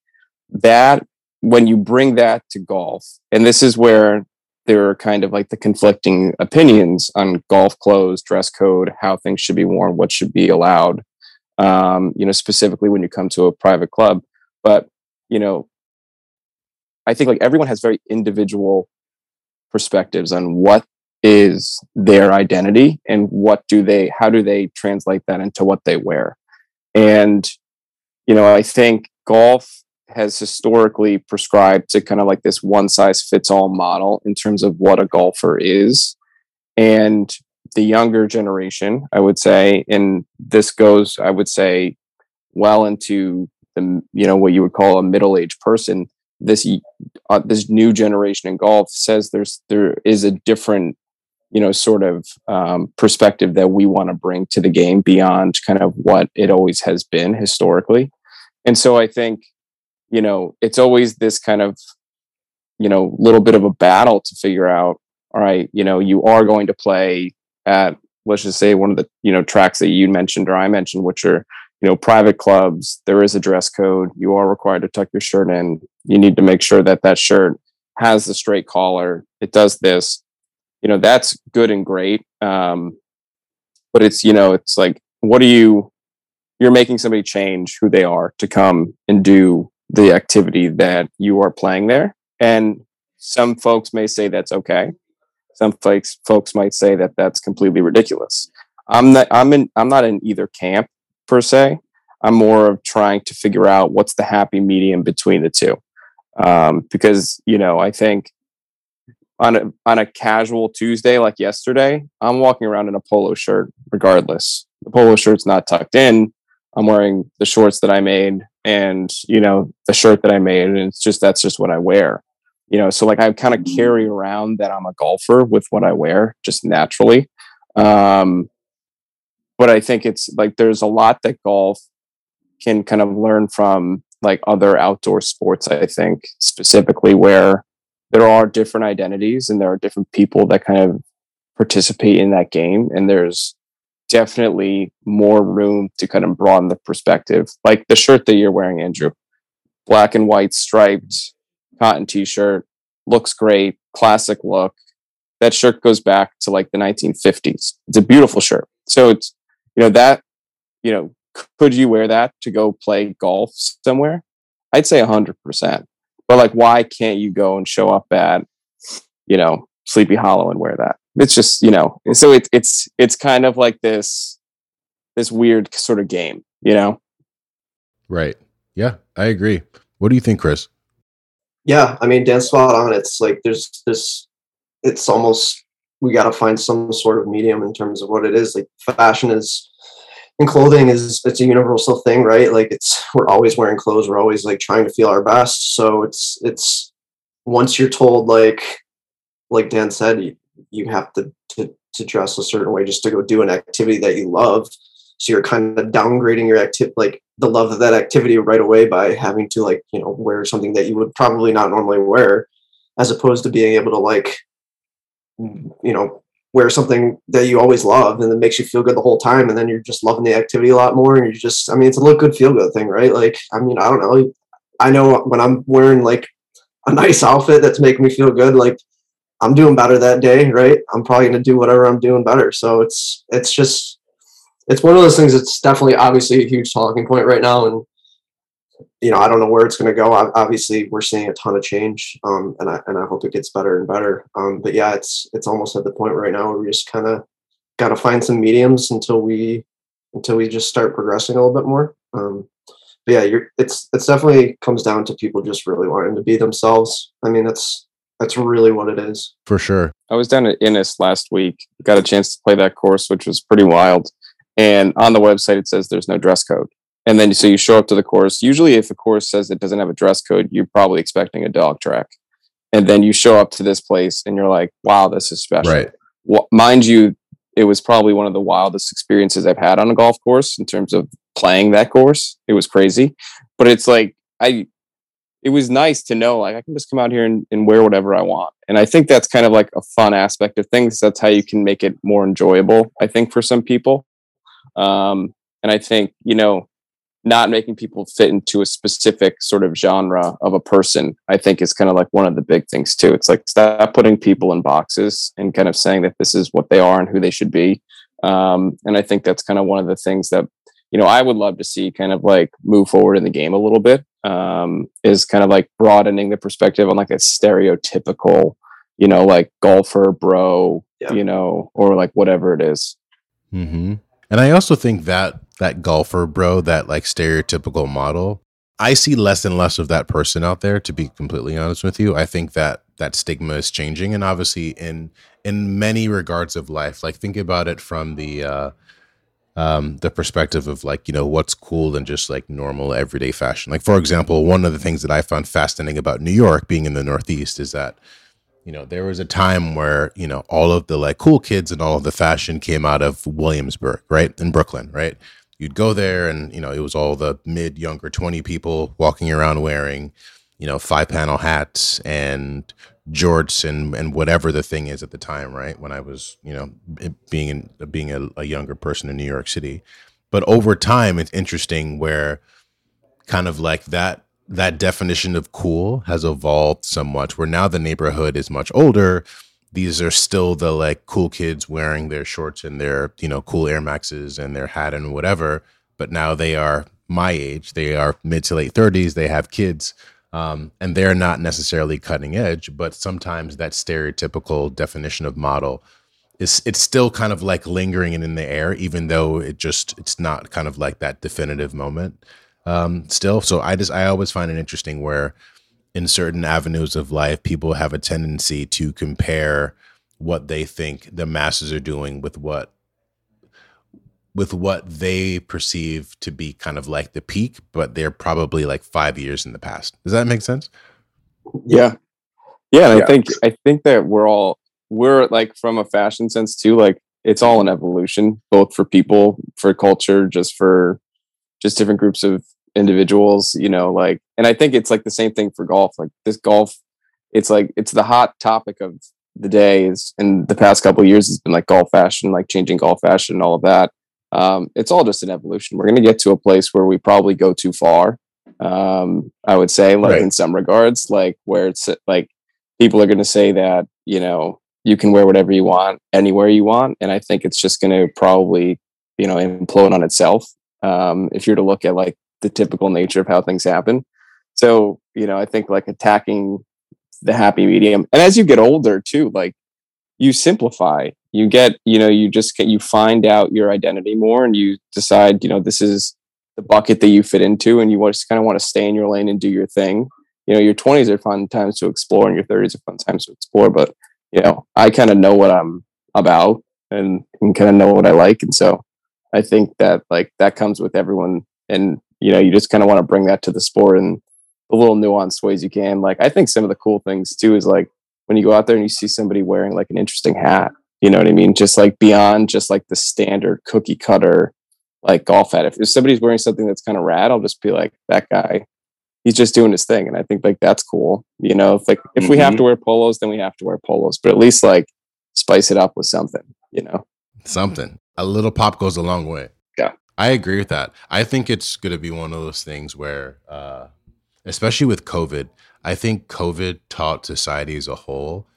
Speaker 2: that when you bring that to golf, and this is where there are kind of like the conflicting opinions on golf clothes, dress code, how things should be worn, what should be allowed. Um, you know, specifically when you come to a private club. But you know, I think like everyone has very individual perspectives on what is their identity and what do they how do they translate that into what they wear and you know i think golf has historically prescribed to kind of like this one size fits all model in terms of what a golfer is. And the younger generation, I would say, and this goes, I would say, well into the you know what you would call a middle aged person. This uh, this new generation in golf says there's there is a different you know sort of um, perspective that we want to bring to the game beyond kind of what it always has been historically. And so I think you know, it's always this kind of, you know, little bit of a battle to figure out, all right, you know, you are going to play at, let's just say one of the, you know, tracks that you mentioned or I mentioned, which are, you know, private clubs, there is a dress code. You are required to tuck your shirt in. You need to make sure that that shirt has the straight collar. It does this. You know, that's good and great. Um, but it's, you know, it's like, what are you, you're making somebody change who they are to come and do the activity that you are playing there. And some folks may say that's okay. Some folks folks might say that that's completely ridiculous. I'm not I'm in I'm not in either camp per se. I'm more of trying to figure out what's the happy medium between the two. Um, because you know, I think on a on a casual Tuesday like yesterday, I'm walking around in a polo shirt regardless. The polo shirt's not tucked in. I'm wearing the shorts that I made and you know the shirt that I made, and it's just that's just what I wear. You know, so like I kind of carry around that I'm a golfer with what I wear just naturally. Um, but I think it's like there's a lot that golf can kind of learn from like other outdoor sports. I think specifically where there are different identities and there are different people that kind of participate in that game, and there's definitely more room to kind of broaden the perspective. Like the shirt that you're wearing, Andrew, black and white striped cotton t-shirt, looks great, classic look. That shirt goes back to like the 1950s. It's a beautiful shirt. So it's you know that you know could you wear that to go play golf somewhere? I'd say 100%. But like why can't you go and show up at you know Sleepy Hollow and wear that? it's just you know so it's it's it's kind of like this this weird sort of game you know?
Speaker 1: Right. Yeah i agree. What do you think chris?
Speaker 3: Yeah i mean dan's spot on it's like there's this it's almost we got to find some sort of medium in terms of what it is. Like fashion is and clothing is it's a universal thing right? Like it's we're always wearing clothes. We're always like trying to feel our best. So it's it's once you're told like like dan said you you have to, to to dress a certain way just to go do an activity that you love so you're kind of downgrading your activity like the love of that activity right away by having to like you know wear something that you would probably not normally wear as opposed to being able to like you know wear something that you always love and it makes you feel good the whole time and then you're just loving the activity a lot more and you just i mean it's a look good feel good thing right? Like i mean i don't know. I know when i'm wearing like a nice outfit that's making me feel good like I'm doing better that day, right? I'm probably going to do whatever I'm doing better. So it's it's just it's one of those things. It's definitely obviously a huge talking point right now, and you know I don't know where it's going to go. Obviously, we're seeing a ton of change, um, and I and I hope it gets better and better. Um, but yeah, it's it's almost at the point right now where we just kind of got to find some mediums until we until we just start progressing a little bit more. Um, but yeah, you're it's it's definitely comes down to people just really wanting to be themselves. I mean, that's that's really what it is.
Speaker 1: For sure.
Speaker 2: I was down at Inness last week, got a chance to play that course, which was pretty wild. And on the website, it says there's no dress code. and then so you show up to the course. Usually, if a course says it doesn't have a dress code, you're probably expecting a dog track. And then you show up to this place, and you're like, "Wow, this is special."
Speaker 1: Right.
Speaker 2: Well, mind you, it was probably one of the wildest experiences I've had on a golf course in terms of playing that course. It was crazy, but it's like I it was nice to know like I can just come out here and, and wear whatever I want. And I think that's kind of like a fun aspect of things. That's how you can make it more enjoyable, I think, for some people. Um, and I think, you know, not making people fit into a specific sort of genre of a person, I think is kind of like one of the big things too. It's like stop putting people in boxes and kind of saying that this is what they are and who they should be. Um, and I think that's kind of one of the things that, you know, I would love to see kind of like move forward in the game a little bit um, is kind of like broadening the perspective on like a stereotypical, you know, like golfer, bro, yeah. you know, or like whatever it is.
Speaker 1: Mm-hmm. And I also think that that golfer, bro, that like stereotypical model, I see less and less of that person out there. To be completely honest with you, I think that that stigma is changing, and obviously in in many regards of life. Like think about it from the uh, um, the perspective of like you know what's cool and just like normal everyday fashion. Like for example, one of the things that I found fascinating about New York, being in the Northeast, is that you know there was a time where you know all of the like cool kids and all of the fashion came out of Williamsburg, right in Brooklyn, right. You'd go there and you know it was all the mid younger twenty people walking around wearing you know five panel hats and jorts and and whatever the thing is at the time, right? When I was, you know, being in, being a, a younger person in New York City, but over time, it's interesting where kind of like that that definition of cool has evolved somewhat. Where now the neighborhood is much older. These are still the like cool kids wearing their shorts and their you know cool Air Maxes and their hat and whatever. But now they are my age. They are mid to late thirties. They have kids um, and they're not necessarily cutting edge, but sometimes that stereotypical definition of model is it's still kind of like lingering in the air, even though it just it's not kind of like that definitive moment um, still. So I just I always find it interesting where in certain avenues of life, people have a tendency to compare what they think the masses are doing with what with what they perceive to be kind of like the peak, but they're probably like five years in the past. Does that make sense?
Speaker 2: Yeah. Yeah. yeah. I think I think that we're all we're like from a fashion sense too, like it's all an evolution, both for people, for culture, just for just different groups of individuals, you know, like and I think it's like the same thing for golf. Like this golf, it's like it's the hot topic of the day is in the past couple years has been like golf fashion, like changing golf fashion and all of that um, it's all just an evolution. We're going to get to a place where we probably go too far. Um, I would say, like right. in some regards, like where it's like people are going to say that you know you can wear whatever you want anywhere you want, and I think it's just going to probably you know implode on itself um, if you're to look at like the typical nature of how things happen. So you know, I think like attacking the happy medium, and as you get older too, like you simplify you get you know you just get you find out your identity more and you decide you know this is the bucket that you fit into and you just kind of want to stay in your lane and do your thing. You know your 20s are fun times to explore and your 30s are fun times to explore but you know i kind of know what i'm about and, and kind of know what i like and so i think that like that comes with everyone and you know you just kind of want to bring that to the sport in the little nuanced ways you can. Like i think some of the cool things too is like when you go out there and you see somebody wearing like an interesting hat you know what I mean? Just like beyond just like the standard cookie cutter like golf hat. If, if somebody's wearing something that's kind of rad, I'll just be like, that guy, he's just doing his thing. And I think like that's cool. You know, if like if mm-hmm. we have to mm-hmm. wear polos, then we have to wear polos. But at least like spice it up with something, you know.
Speaker 1: Something. A little pop goes a long way.
Speaker 2: Yeah.
Speaker 1: I agree with that. I think it's gonna be one of those things where uh especially with COVID, I think COVID taught society as a whole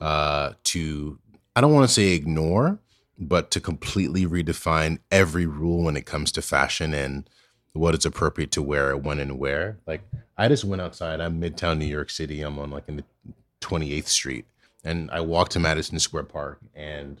Speaker 1: uh, to I don't want to say ignore, but to completely redefine every rule when it comes to fashion and what is appropriate to wear, when and where. Like I just went outside. I'm Midtown New York City. I'm on like in the 28th Street, and I walked to Madison Square Park, and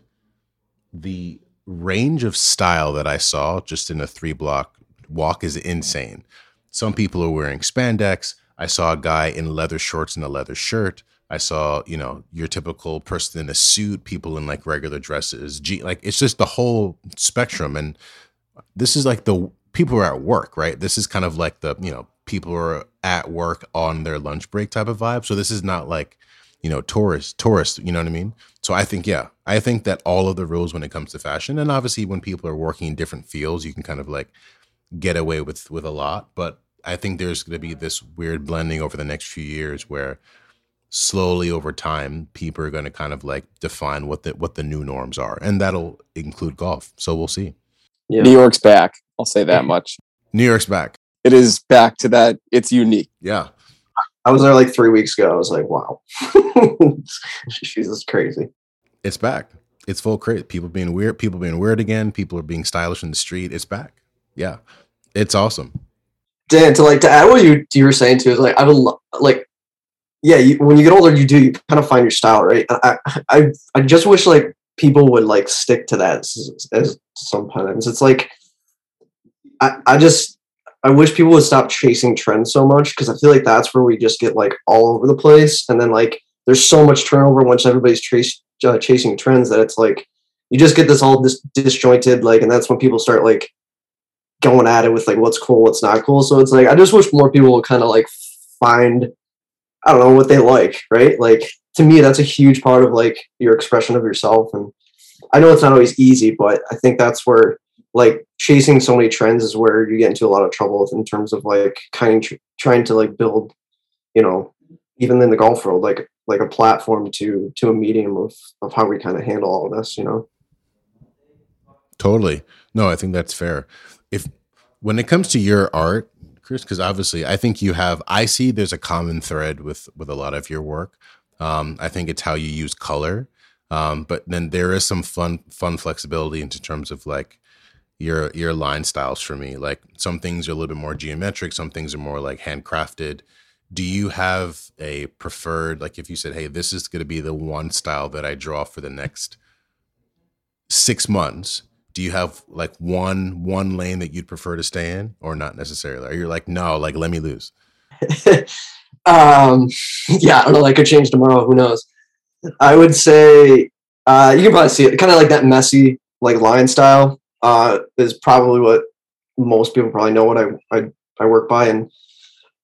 Speaker 1: the range of style that I saw just in a three block walk is insane. Some people are wearing spandex. I saw a guy in leather shorts and a leather shirt. I saw, you know, your typical person in a suit, people in like regular dresses, G- like it's just the whole spectrum. And this is like the people are at work, right? This is kind of like the you know people are at work on their lunch break type of vibe. So this is not like you know tourists tourists you know what i mean so i think yeah i think that all of the rules when it comes to fashion and obviously when people are working in different fields you can kind of like get away with with a lot but i think there's going to be this weird blending over the next few years where slowly over time people are going to kind of like define what the what the new norms are and that'll include golf so we'll see
Speaker 2: yeah. new york's back i'll say that much
Speaker 1: new york's back
Speaker 2: it is back to that it's unique
Speaker 1: yeah
Speaker 3: I was there like three weeks ago. I was like, wow, <laughs> Jesus, crazy.
Speaker 1: It's back. It's full crazy. People being weird. People being weird again. People are being stylish in the street. It's back. Yeah, it's awesome.
Speaker 3: Dan, to like to add what you you were saying too is like I would like, yeah. You, when you get older, you do you kind of find your style, right? I I I just wish like people would like stick to that as, as sometimes it's like I I just I wish people would stop chasing trends so much because I feel like that's where we just get like all over the place, and then like there's so much turnover once everybody's chase, uh, chasing trends that it's like you just get this all dis- disjointed, like, and that's when people start like going at it with like what's cool, what's not cool. So it's like I just wish more people would kind of like find I don't know what they like, right? Like to me, that's a huge part of like your expression of yourself, and I know it's not always easy, but I think that's where like chasing so many trends is where you get into a lot of trouble in terms of like kind of tr- trying to like build you know even in the golf world like like a platform to to a medium of of how we kind of handle all of this you know?
Speaker 1: Totally. No i think that's fair. If when it comes to your art chris because obviously i think you have i see there's a common thread with with a lot of your work um i think it's how you use color um but then there is some fun fun flexibility into terms of like your your line styles for me. Like some things are a little bit more geometric, some things are more like handcrafted. Do you have a preferred like if you said, "Hey, this is going to be the one style that I draw for the next 6 months." Do you have like one one lane that you'd prefer to stay in or not necessarily? Are you like, "No, like let me lose." <laughs>
Speaker 3: um yeah, I don't know, I could change tomorrow, who knows. I would say uh you can probably see it kind of like that messy like line style uh, is probably what most people probably know what I, I, I work by. And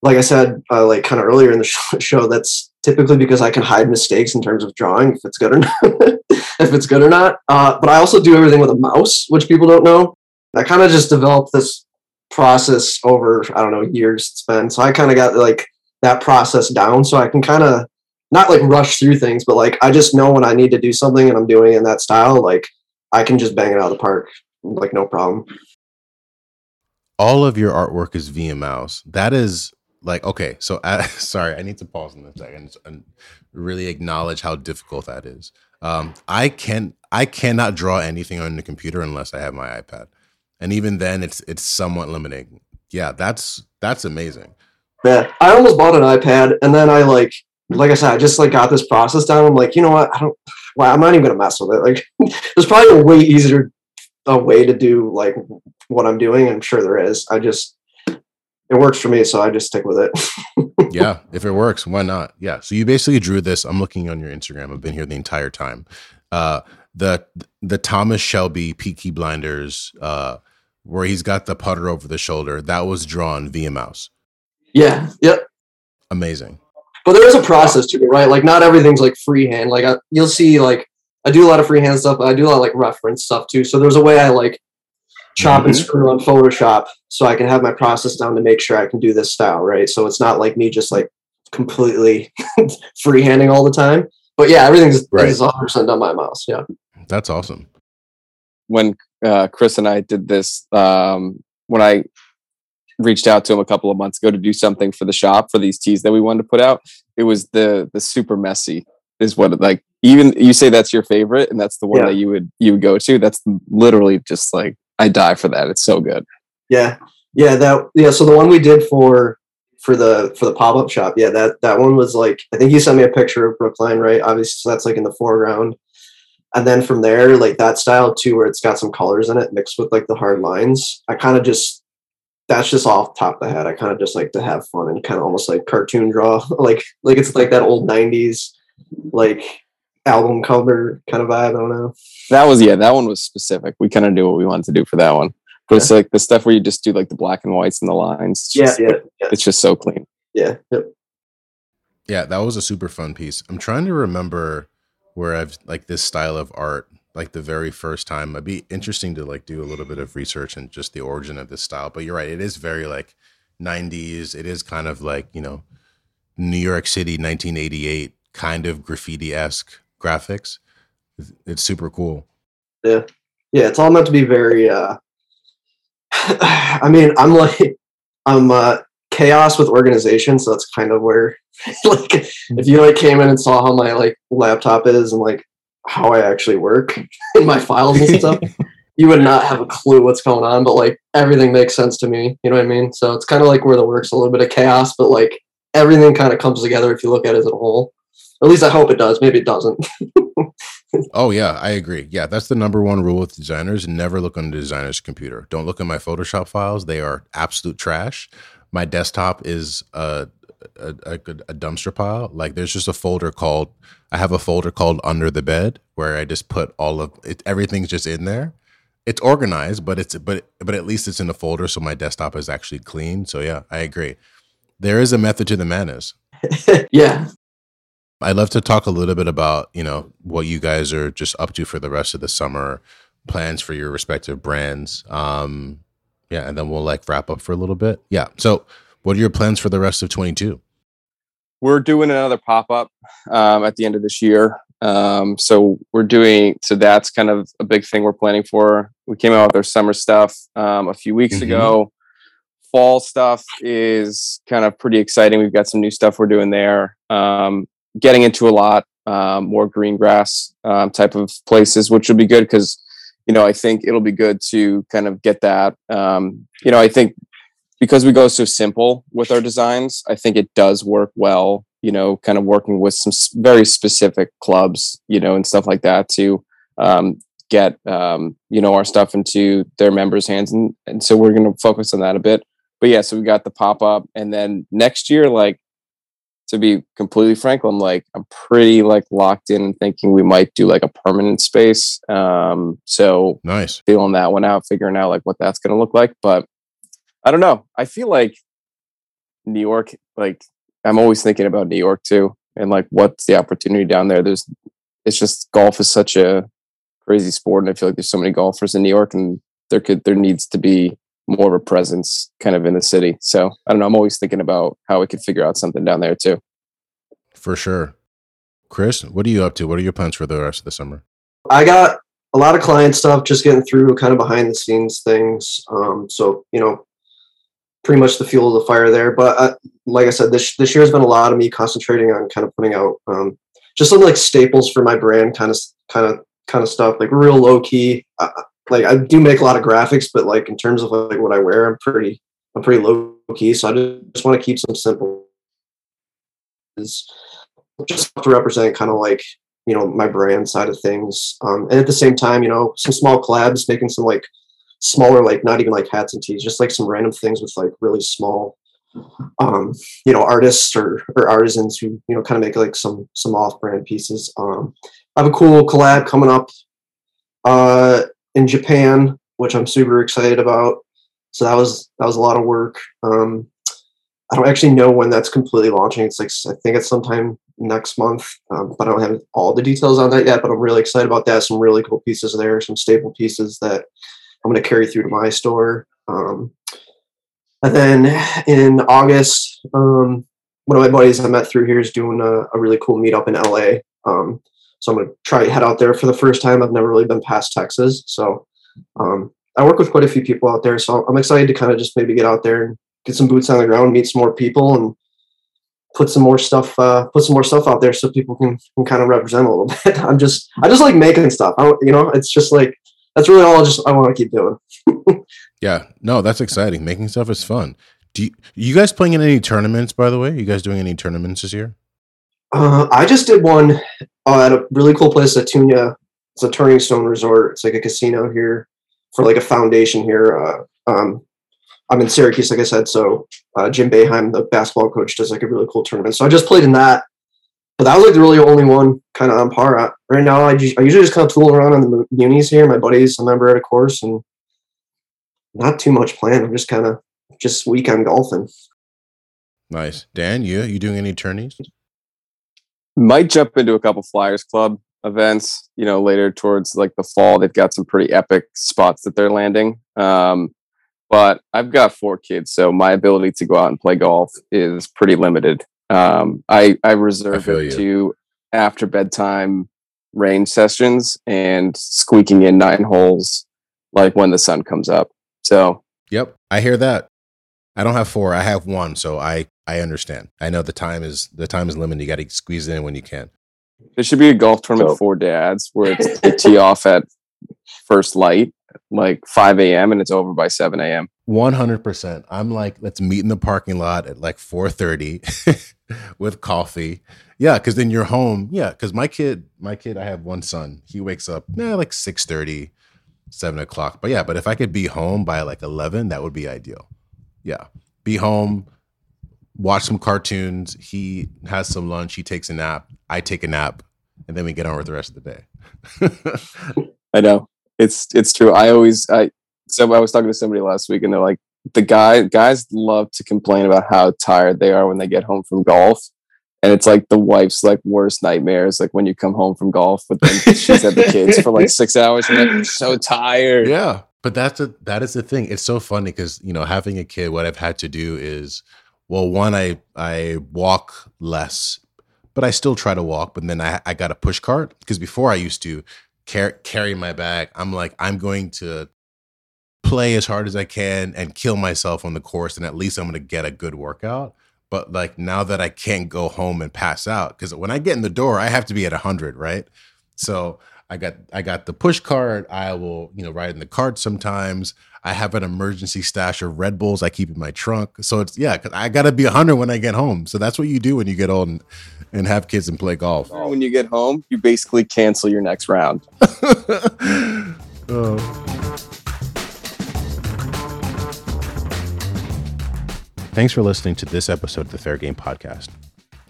Speaker 3: like I said, uh, like kind of earlier in the show, that's typically because I can hide mistakes in terms of drawing if it's good or not, <laughs> if it's good or not. Uh, but I also do everything with a mouse, which people don't know. I kind of just developed this process over I don't know years it's been. So I kind of got like that process down, so I can kind of not like rush through things, but like I just know when I need to do something and I'm doing it in that style, like I can just bang it out of the park like no problem.
Speaker 1: All of your artwork is via mouse. That is like okay. So <laughs> uh, sorry, I need to pause in a second and really acknowledge how difficult that is. Um, I can I cannot draw anything on the computer unless I have my iPad, and even then, it's it's somewhat limiting. Yeah, that's that's amazing.
Speaker 3: Yeah, I almost bought an iPad, and then I like like I said, I just like got this process down. I'm like, you know what? I don't. Well, I'm not even gonna mess with it. Like, <laughs> there's probably a way easier a way to do like what I'm doing. I'm sure there is. I just it works for me, so I just stick with
Speaker 1: it. <laughs> yeah, if it works, why not? Yeah. So you basically drew this. I'm looking on your Instagram. I've been here the entire time. Uh, the the Thomas Shelby Peaky Blinders, uh, where he's got the putter over the shoulder. That was drawn via mouse.
Speaker 3: Yeah. Yep.
Speaker 1: Amazing.
Speaker 3: But there is a process to it, right? Like not everything's like freehand. Like I, you'll see, like I do a lot of freehand stuff, but I do a lot of like reference stuff too. So there's a way I like chop mm-hmm. and screw on Photoshop so I can have my process down to make sure I can do this style, right? So it's not like me just like completely <laughs> freehanding all the time. But yeah, everything's right. 100% done by mouse. Yeah.
Speaker 1: That's awesome.
Speaker 2: When uh, Chris and I did this, um, when I reached out to him a couple of months ago to do something for the shop for these teas that we wanted to put out, it was the the super messy is what like even you say that's your favorite and that's the one yeah. that you would you would go to that's literally just like i die for that. It's so good.
Speaker 3: Yeah. Yeah that yeah so the one we did for for the for the pop-up shop yeah that that one was like i think you sent me a picture of brookline right? Obviously so that's like in the foreground. And then from there like that style too where it's got some colors in it mixed with like the hard lines i kind of just that's just off top of the head. I kind of just like to have fun and kind of almost like cartoon draw. <laughs> Like like it's like that old 90s like album cover kind of vibe. I don't know.
Speaker 2: That was yeah, that one was specific. We kind of knew what we wanted to do for that one. But it's like the stuff where you just do like the black and whites and the lines. It's
Speaker 3: Yeah,
Speaker 2: just,
Speaker 3: yeah, yeah,
Speaker 2: It's just so clean.
Speaker 3: yeah. Yep.
Speaker 1: Yeah, that was a super fun piece. I'm trying to remember where I've like this style of art, like the very first time. It'd be interesting to like do a little bit of research and just the origin of this style. But you're right, it is very like 90s. It is kind of like, you know, New York City 1988 kind of graffiti esque graphics. It's super cool.
Speaker 3: Yeah. Yeah, it's all meant to be very uh <sighs> I mean, I'm like I'm uh chaos with organization, so that's kind of where <laughs> like if you like came in and saw how my like laptop is and like how I actually work <laughs> in my files and stuff, <laughs> you would not have a clue what's going on, but like everything makes sense to me. You know what I mean? So it's kind of like where the work's a little bit of chaos, but like everything kind of comes together if you look at it as a whole. At least I hope it does. Maybe it doesn't. <laughs>
Speaker 1: Oh yeah, I agree. Yeah, that's the number one rule with designers. Never look on the designer's computer. Don't look at my Photoshop files. They are absolute trash. My desktop is a a, a, a dumpster pile. Like there's just a folder called I have a folder called under the bed where I just put all of it. Everything's just in there. It's organized, but it's but but at least it's in a folder, so my desktop is actually clean. So yeah, I agree. There is a method to the madness. <laughs>
Speaker 3: yeah.
Speaker 1: I'd love to talk a little bit about, you know, what you guys are just up to for the rest of the summer, plans for your respective brands. Um, yeah, and then we'll like wrap up for a little bit. Yeah. So what are your plans for the rest of 22?
Speaker 2: We're doing another pop up um, at the end of this year. Um, so we're doing so that's kind of a big thing we're planning for. We came out with our summer stuff um, a few weeks
Speaker 1: Mhm.
Speaker 2: ago. Fall stuff is kind of pretty exciting. We've got some new stuff we're doing there. Um, getting into a lot um, more green grass um, type of places, which will be good because you know I think it'll be good to kind of get that. Um, you know, I think because we go so simple with our designs, I think it does work well. You know, kind of working with some very specific clubs, you know, and stuff like that to um, get um, you know our stuff into their members' hands, and and so we're going to focus on that a bit. But yeah, so we got the pop up, and then next year, like to be completely frank, I'm like I'm pretty like locked in thinking we might do like a permanent space. Um, so
Speaker 1: Nice.
Speaker 2: feeling that one out, figuring out like what that's going to look like. But I don't know. I feel like New York, like I'm always thinking about New York too, and like what's the opportunity down there. There's, it's just golf is such a crazy sport, and I feel like there's so many golfers in New York, and there could there needs to be more of a presence kind of in the city. So I don't know. I'm always thinking about how we could figure out something down there too.
Speaker 1: For sure. Chris, what are you up to? What are your plans for the rest of the summer?
Speaker 3: I got a lot of client stuff, just getting through kind of behind the scenes things. Um, so you know, pretty much the fuel of the fire there. But uh, like I said, this this year has been a lot of me concentrating on kind of putting out um, just some like staples for my brand, kind of kind of kind of stuff, like real low key. Uh, like I do make a lot of graphics, but like in terms of like what I wear, I'm pretty I'm pretty low key. So I just, just want to keep some simple. Is just to represent kind of like you know my brand side of things um, and at the same time you know some small collabs making some like smaller like not even like hats and tees just like some random things with like really small um you know artists or or artisans who you know kind of make like some some off brand pieces um i have a cool collab coming up uh in japan which i'm super excited about so that was that was a lot of work um i don't actually know when that's completely launching it's like i think it's sometime next month, um, but I don't have all the details on that yet. But I'm really excited about that. Some really cool pieces there, some staple pieces that I'm going to carry through to my store. Um, and then in August, um, one of my buddies I met through here is doing a, a really cool meetup in LA. So I'm to try to head out there for the first time. I've never really been past Texas, so um, I work with quite a few people out there. So I'm excited to kind of just maybe get out there and get some boots on the ground, meet some more people, and put some more stuff uh, put some more stuff out there so people can, can kind of represent a little <laughs> bit i'm just i just like making stuff I, you know it's just like that's really all I just i want to keep doing <laughs>
Speaker 1: Yeah. No, that's exciting. Making stuff is fun. Do you, you guys playing in any tournaments, by the way? You guys doing any tournaments this year?
Speaker 3: Uh, i just did one uh, at a really cool place at tunia it's a turning stone resort it's like a casino here for like a foundation here uh, um, i'm in syracuse like i said so uh, jim Boeheim, the basketball coach does like a really cool tournament so i just played in that but that was like the really only one kind of on par. Right now, I, ju- I usually just kind of tool around on the mu- munis here. My buddy's a member at a course, and not too much planned. I'm just kind of just weekend golfing.
Speaker 1: Nice, Dan. You you doing any tourneys?
Speaker 2: Might jump into a couple Flyers Club events. You know, later towards like the fall, they've got some pretty epic spots that they're landing. Um, but I've got four kids, so my ability to go out and play golf is pretty limited. Um, I I reserve
Speaker 1: I
Speaker 2: it
Speaker 1: you.
Speaker 2: to after bedtime range sessions and squeaking in nine holes like when the sun comes up. So
Speaker 1: Yep, I hear that. I don't have four. I have one, so I I understand. I know the time is the time is limited. You got to squeeze it in when you can.
Speaker 2: there should be a golf tournament
Speaker 3: So-
Speaker 2: for dads where it's <laughs> they tee off at first light, like five a.m. and it's over by seven a.m.
Speaker 1: One hundred percent. I'm like, let's meet in the parking lot at like four thirty <laughs> with coffee. Yeah, because then you're home. Yeah, because my kid, my kid, I have one son. He wakes up nah, like 6.30, 7 o'clock. But yeah, but if I could be home by like eleven, that would be ideal. Yeah, be home, watch some cartoons. He has some lunch. He takes a nap. I take a nap, and then we get on with the rest of the day. <laughs>
Speaker 2: I know it's it's true. I always I so I was talking to somebody last week and they're like the guy guys love to complain about how tired they are when they get home from golf. And it's like the wife's like worst nightmares, like when you come home from golf, but then she's had the kids for like six hours. You're like, "I'm so tired. <laughs>
Speaker 1: Yeah, but that's a that is the thing. It's so funny because you know having a kid, what I've had to do is, well, one I I walk less, but I still try to walk. But then I I got a push cart because before I used to car- carry my bag. I'm like I'm going to play as hard as I can and kill myself on the course, and at least I'm going to get a good workout. But like now that I can't go home and pass out, because when I get in the door, I have to be at hundred, right? So I got I got the push cart. I will you know ride in the cart sometimes. I have an emergency stash of Red Bulls I keep in my trunk. So it's yeah, 'cause I got to be hundred when I get home. So that's what you do when you get old and, and have kids and play golf.
Speaker 2: When you get home, you basically cancel your next round. <laughs>
Speaker 1: Oh. Thanks for listening to this episode of the Fair Game Podcast.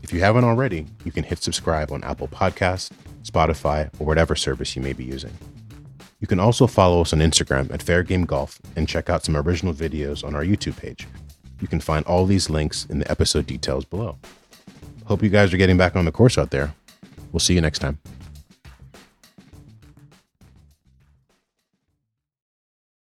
Speaker 1: If you haven't already, you can hit subscribe on Apple Podcasts, Spotify, or whatever service you may be using. You can also follow us on Instagram at Fair Game Golf and check out some original videos on our YouTube page. You can find all these links in the episode details below. Hope you guys are getting back on the course out there. We'll see you next time.